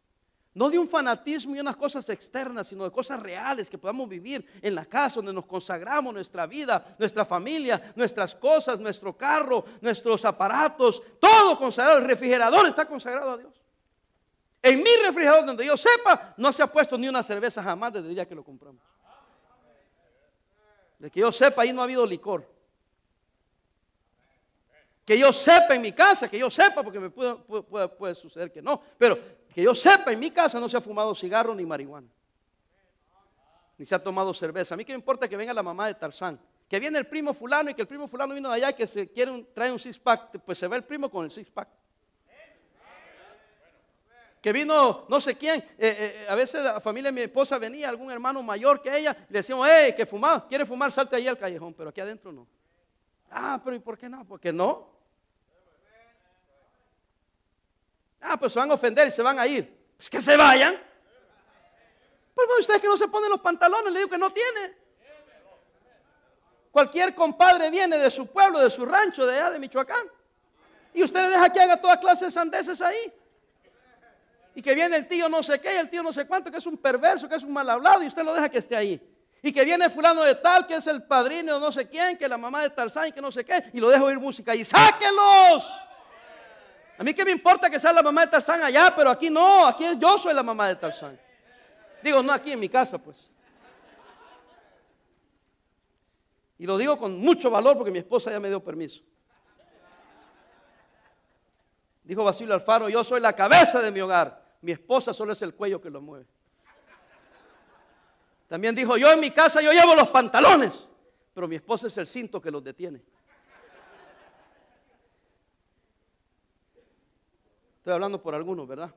No de un fanatismo y unas cosas externas, sino de cosas reales que podamos vivir en la casa donde nos consagramos nuestra vida, nuestra familia, nuestras cosas, nuestro carro, nuestros aparatos, todo consagrado. El refrigerador está consagrado a Dios. En mi refrigerador, donde yo sepa, no se ha puesto ni una cerveza jamás desde el día que lo compramos. De que yo sepa, ahí no ha habido licor. Que yo sepa en mi casa, que yo sepa, porque me puede, puede, suceder que no, pero que yo sepa en mi casa no se ha fumado cigarro ni marihuana. Ni se ha tomado cerveza. A mí que me importa que venga la mamá de Tarzán. Que viene el primo fulano y que el primo fulano vino de allá y que se quiere trae un six pack, pues se ve el primo con el six pack. Que vino no sé quién, eh, eh, a veces la familia de mi esposa venía, algún hermano mayor que ella, y le decíamos, hey, que fumaba, quiere fumar, salte ahí al callejón, pero aquí adentro no. Ah, pero ¿y por qué no? Porque no. Ah, pues se van a ofender y se van a ir. Pues que se vayan. Pues ustedes que no se ponen los pantalones, le digo que no tiene. Cualquier compadre viene de su pueblo, de su rancho, de allá de Michoacán. Y usted le deja que haga todas clases de sandeces ahí. Y que viene el tío no sé qué, el tío no sé cuánto, que es un perverso, que es un mal hablado, y usted lo deja que esté ahí. Y que viene fulano de tal, que es el padrino no sé quién, que la mamá de Tarzán, que no sé qué, y lo deja oír música y sáquelos. A mí que me importa que sea la mamá de Tarzán allá, pero aquí no, aquí yo soy la mamá de Tarzán. Digo, no aquí en mi casa, pues. Y lo digo con mucho valor porque mi esposa ya me dio permiso. Dijo Basilio Alfaro, yo soy la cabeza de mi hogar. Mi esposa solo es el cuello que lo mueve. También dijo, yo en mi casa yo llevo los pantalones, pero mi esposa es el cinto que los detiene. Estoy hablando por algunos, ¿verdad?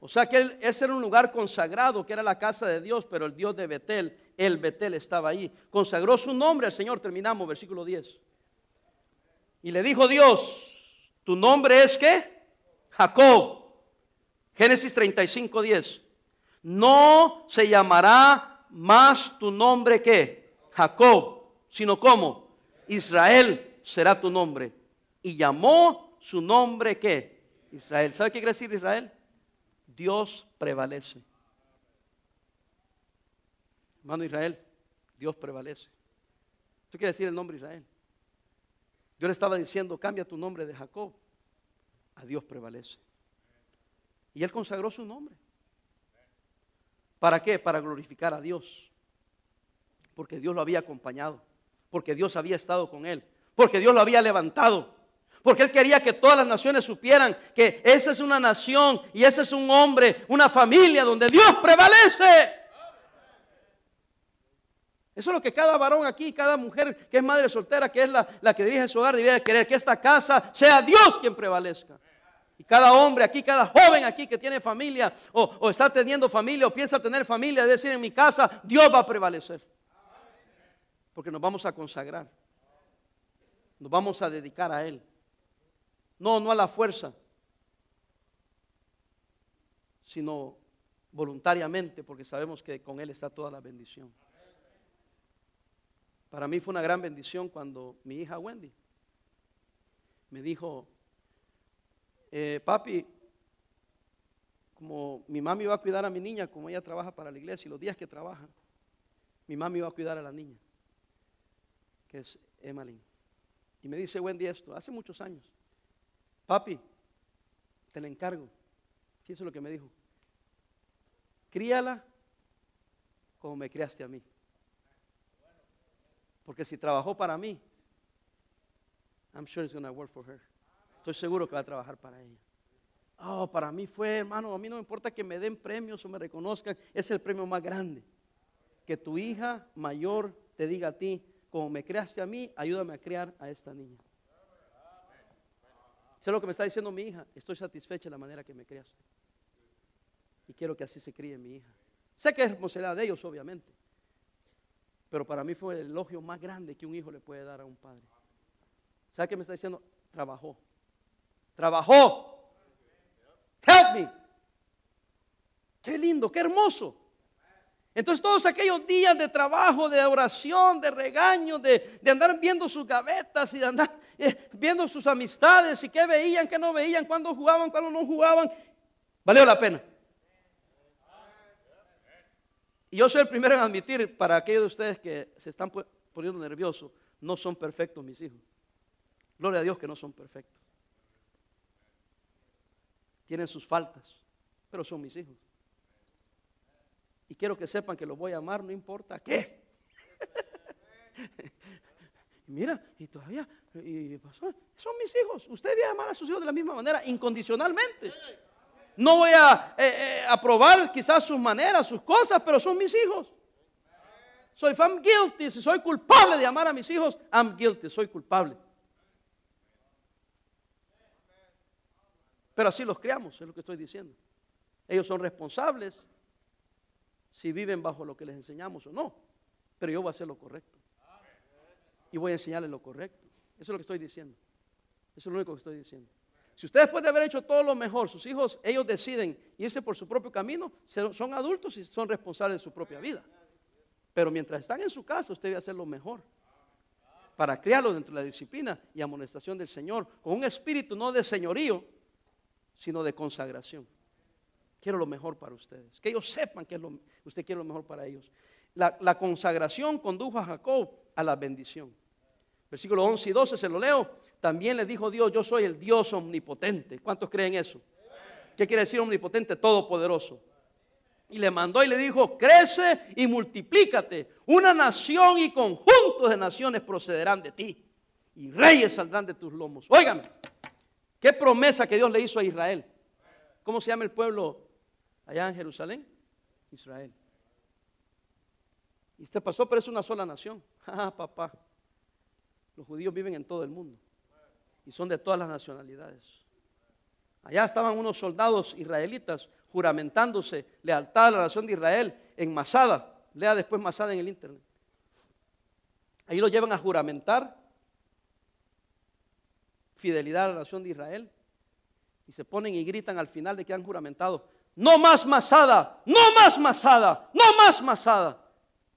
O sea que ese era un lugar consagrado, que era la casa de Dios, pero el Dios de Betel, el Betel estaba ahí. Consagró su nombre al Señor, terminamos, versículo 10. Y le dijo Dios, ¿tu nombre es qué? Jacob. Génesis 35, 10. No se llamará más tu nombre que Jacob, sino como Israel será tu nombre. Y llamó su nombre qué? Israel. ¿Sabe qué quiere decir Israel? Dios prevalece. Hermano Israel, Dios prevalece. ¿Qué quiere decir el nombre Israel? Dios le estaba diciendo, cambia tu nombre de Jacob a Dios prevalece. Y él consagró su nombre. ¿Para qué? Para glorificar a Dios. Porque Dios lo había acompañado. Porque Dios había estado con él. Porque Dios lo había levantado. Porque él quería que todas las naciones supieran que esa es una nación y ese es un hombre, una familia donde Dios prevalece. Eso es lo que cada varón aquí, cada mujer que es madre soltera, que es la, que dirige su hogar, debe querer que esta casa sea Dios quien prevalezca. Y cada hombre aquí, cada joven aquí que tiene familia o, o está teniendo familia o piensa tener familia, debe decir en mi casa, Dios va a prevalecer. Porque nos vamos a consagrar. Nos vamos a dedicar a Él. No, no a la fuerza, sino voluntariamente, porque sabemos que con Él está toda la bendición. Para mí fue una gran bendición cuando mi hija Wendy me dijo, eh, papi, como mi mami va a cuidar a mi niña, como ella trabaja para la iglesia y los días que trabaja, mi mami va a cuidar a la niña, que es Emmeline. Y me dice Wendy esto, hace muchos años papi, te la encargo. ¿Qué es lo que me dijo? Críala como me criaste a mí. Porque si trabajó para mí, I'm sure it's going to work for her. Estoy seguro que va a trabajar para ella. Oh, para mí fue, hermano, a mí no me importa que me den premios o me reconozcan, es el premio más grande. Que tu hija mayor te diga a ti, como me creaste a mí, ayúdame a criar a esta niña. Sé lo que me está diciendo mi hija. Estoy satisfecha de la manera que me criaste. Y quiero que así se críe mi hija. Sé que es responsabilidad de ellos, obviamente. Pero para mí fue el elogio más grande que un hijo le puede dar a un padre. ¿Sabe qué me está diciendo? Trabajó. Trabajó. Help me. Qué lindo, qué hermoso. Entonces todos aquellos días de trabajo, de oración, de regaño, de, andar viendo sus gavetas y de andar eh, viendo sus amistades y qué veían, qué no veían, cuándo jugaban, cuándo no jugaban, Valió la pena. Y yo soy el primero en admitir para aquellos de ustedes que se están poniendo nerviosos, no son perfectos mis hijos. Gloria a Dios que no son perfectos. Tienen sus faltas, pero son mis hijos. Y quiero que sepan que los voy a amar, no importa qué. Mira, y todavía, y son mis hijos. Usted debe amar a sus hijos de la misma manera, incondicionalmente. No voy a eh, eh, aprobar quizás sus maneras, sus cosas, pero son mis hijos. Soy I'm guilty, si soy culpable de amar a mis hijos, I'm guilty, soy culpable. Pero así los creamos, es lo que estoy diciendo. Ellos son responsables si viven bajo lo que les enseñamos o no. Pero yo voy a hacer lo correcto. Y voy a enseñarles lo correcto. Eso es lo que estoy diciendo. Eso es lo único que estoy diciendo. Si usted después de haber hecho todo lo mejor, sus hijos, ellos deciden irse por su propio camino, son adultos y son responsables de su propia vida. Pero mientras están en su casa, usted debe hacer lo mejor para criarlos dentro de la disciplina y amonestación del Señor, con un espíritu no de señorío, sino de consagración. Quiero lo mejor para ustedes, que ellos sepan que usted quiere lo mejor para ellos. La, consagración condujo a Jacob a la bendición. Versículo 11 y 12 se lo leo. También le dijo Dios, yo soy el Dios omnipotente. ¿Cuántos creen eso? ¿Qué quiere decir omnipotente? Todopoderoso. Y le mandó y le dijo, crece y multiplícate. Una nación y conjuntos de naciones procederán de ti. Y reyes saldrán de tus lomos. Óigame, qué promesa que Dios le hizo a Israel. ¿Cómo se llama el pueblo allá en Jerusalén? Israel. Y usted pasó, pero es una sola nación. Ah, papá. Los judíos viven en todo el mundo y son de todas las nacionalidades. Allá estaban unos soldados israelitas juramentándose lealtad a la nación de Israel en Masada. Lea después Masada en el internet. Ahí lo llevan a juramentar fidelidad a la nación de Israel y se ponen y gritan al final de que han juramentado, no más Masada, no más Masada, no más Masada.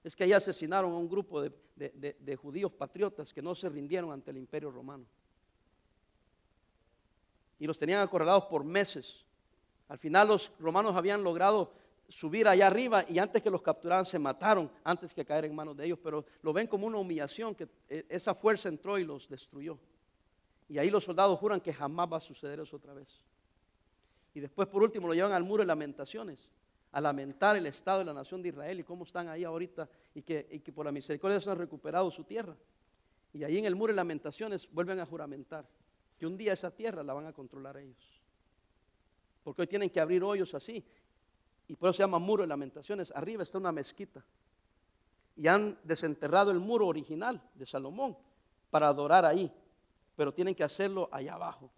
Es que allá asesinaron a un grupo de de, judíos patriotas que no se rindieron ante el imperio romano. Y los tenían acorralados por meses. Al final los romanos habían logrado subir allá arriba y antes que los capturaran se mataron antes que caer en manos de ellos, pero lo ven como una humillación que e, esa fuerza entró y los destruyó. Y ahí los soldados juran que jamás va a suceder eso otra vez. Y después por último lo llevan al muro de lamentaciones a lamentar el estado de la nación de Israel y cómo están ahí ahorita y que, por la misericordia se han recuperado su tierra. Y ahí en el muro de lamentaciones vuelven a juramentar que un día esa tierra la van a controlar ellos. Porque hoy tienen que abrir hoyos así. Y por eso se llama muro de lamentaciones. Arriba está una mezquita. Y han desenterrado el muro original de Salomón para adorar ahí. Pero tienen que hacerlo allá abajo.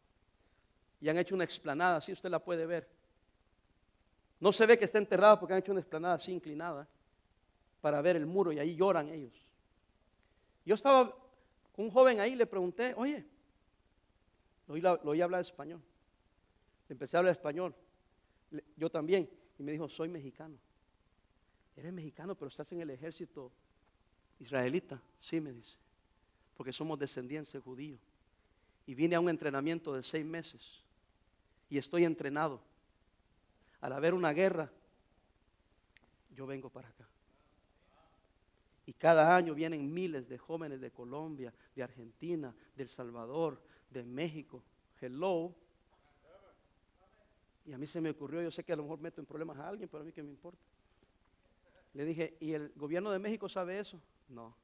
Y han hecho una explanada, así usted la puede ver no se ve que está enterrado porque han hecho una explanada así inclinada para ver el muro y ahí lloran ellos. Yo estaba con un joven ahí, le pregunté, oye, lo oí, hablar español. Le empecé a hablar español. yo también. Y me dijo, soy mexicano. Eres mexicano, pero estás en el ejército israelita. Sí, me dice. Porque somos descendientes judíos. Y vine a un entrenamiento de seis meses. Y estoy entrenado al haber una guerra, yo vengo para acá. Y cada año vienen miles de jóvenes de Colombia, de Argentina, de El Salvador, de México. Hello. Y a mí se me ocurrió, yo sé que a lo mejor meto en problemas a alguien, pero a mí que me importa. Le dije, ¿y el gobierno de México sabe eso? No.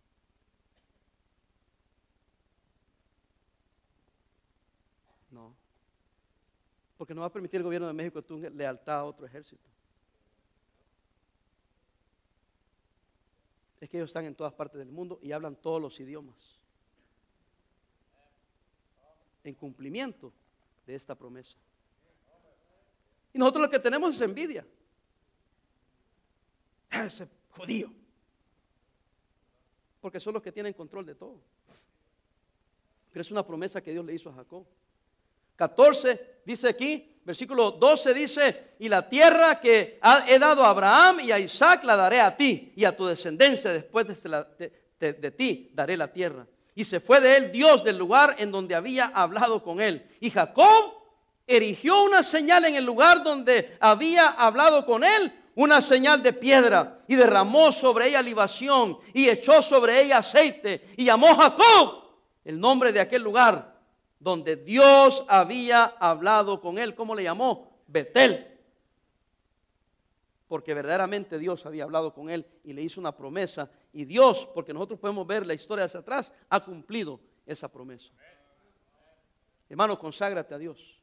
No. Porque no va a permitir el gobierno de México tu lealtad a otro ejército. Es que ellos están en todas partes del mundo y hablan todos los idiomas. En cumplimiento de esta promesa. Y nosotros lo que tenemos es envidia. Ese judío. Porque son los que tienen control de todo. Pero es una promesa que Dios le hizo a Jacob. 14 dice aquí, versículo 12 dice, y la tierra que he dado a Abraham y a Isaac la daré a ti y a tu descendencia después de, ti daré la tierra. Y se fue de él Dios del lugar en donde había hablado con él. Y Jacob erigió una señal en el lugar donde había hablado con él, una señal de piedra, y derramó sobre ella libación, y echó sobre ella aceite, y llamó Jacob el nombre de aquel lugar donde Dios había hablado con él. ¿Cómo le llamó? Betel. Porque verdaderamente Dios había hablado con él y le hizo una promesa. Y Dios, porque nosotros podemos ver la historia hacia atrás, ha cumplido esa promesa. Hermano, conságrate a Dios.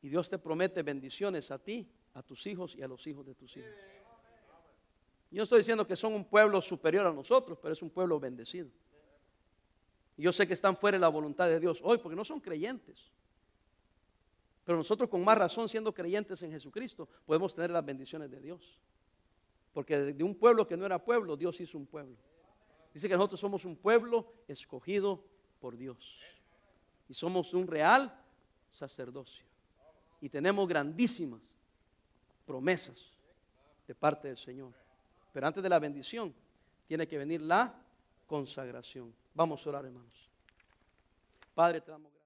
Y Dios te promete bendiciones a ti, a tus hijos y a los hijos de tus hijos. Yo estoy diciendo que son un pueblo superior a nosotros, pero es un pueblo bendecido. Y yo sé que están fuera de la voluntad de Dios hoy porque no son creyentes. Pero nosotros con más razón, siendo creyentes en Jesucristo, podemos tener las bendiciones de Dios. Porque de un pueblo que no era pueblo, Dios hizo un pueblo. Dice que nosotros somos un pueblo escogido por Dios. Y somos un real sacerdocio. Y tenemos grandísimas promesas de parte del Señor. Pero antes de la bendición, tiene que venir la consagración. Vamos a orar, hermanos. Padre, te damos gracias.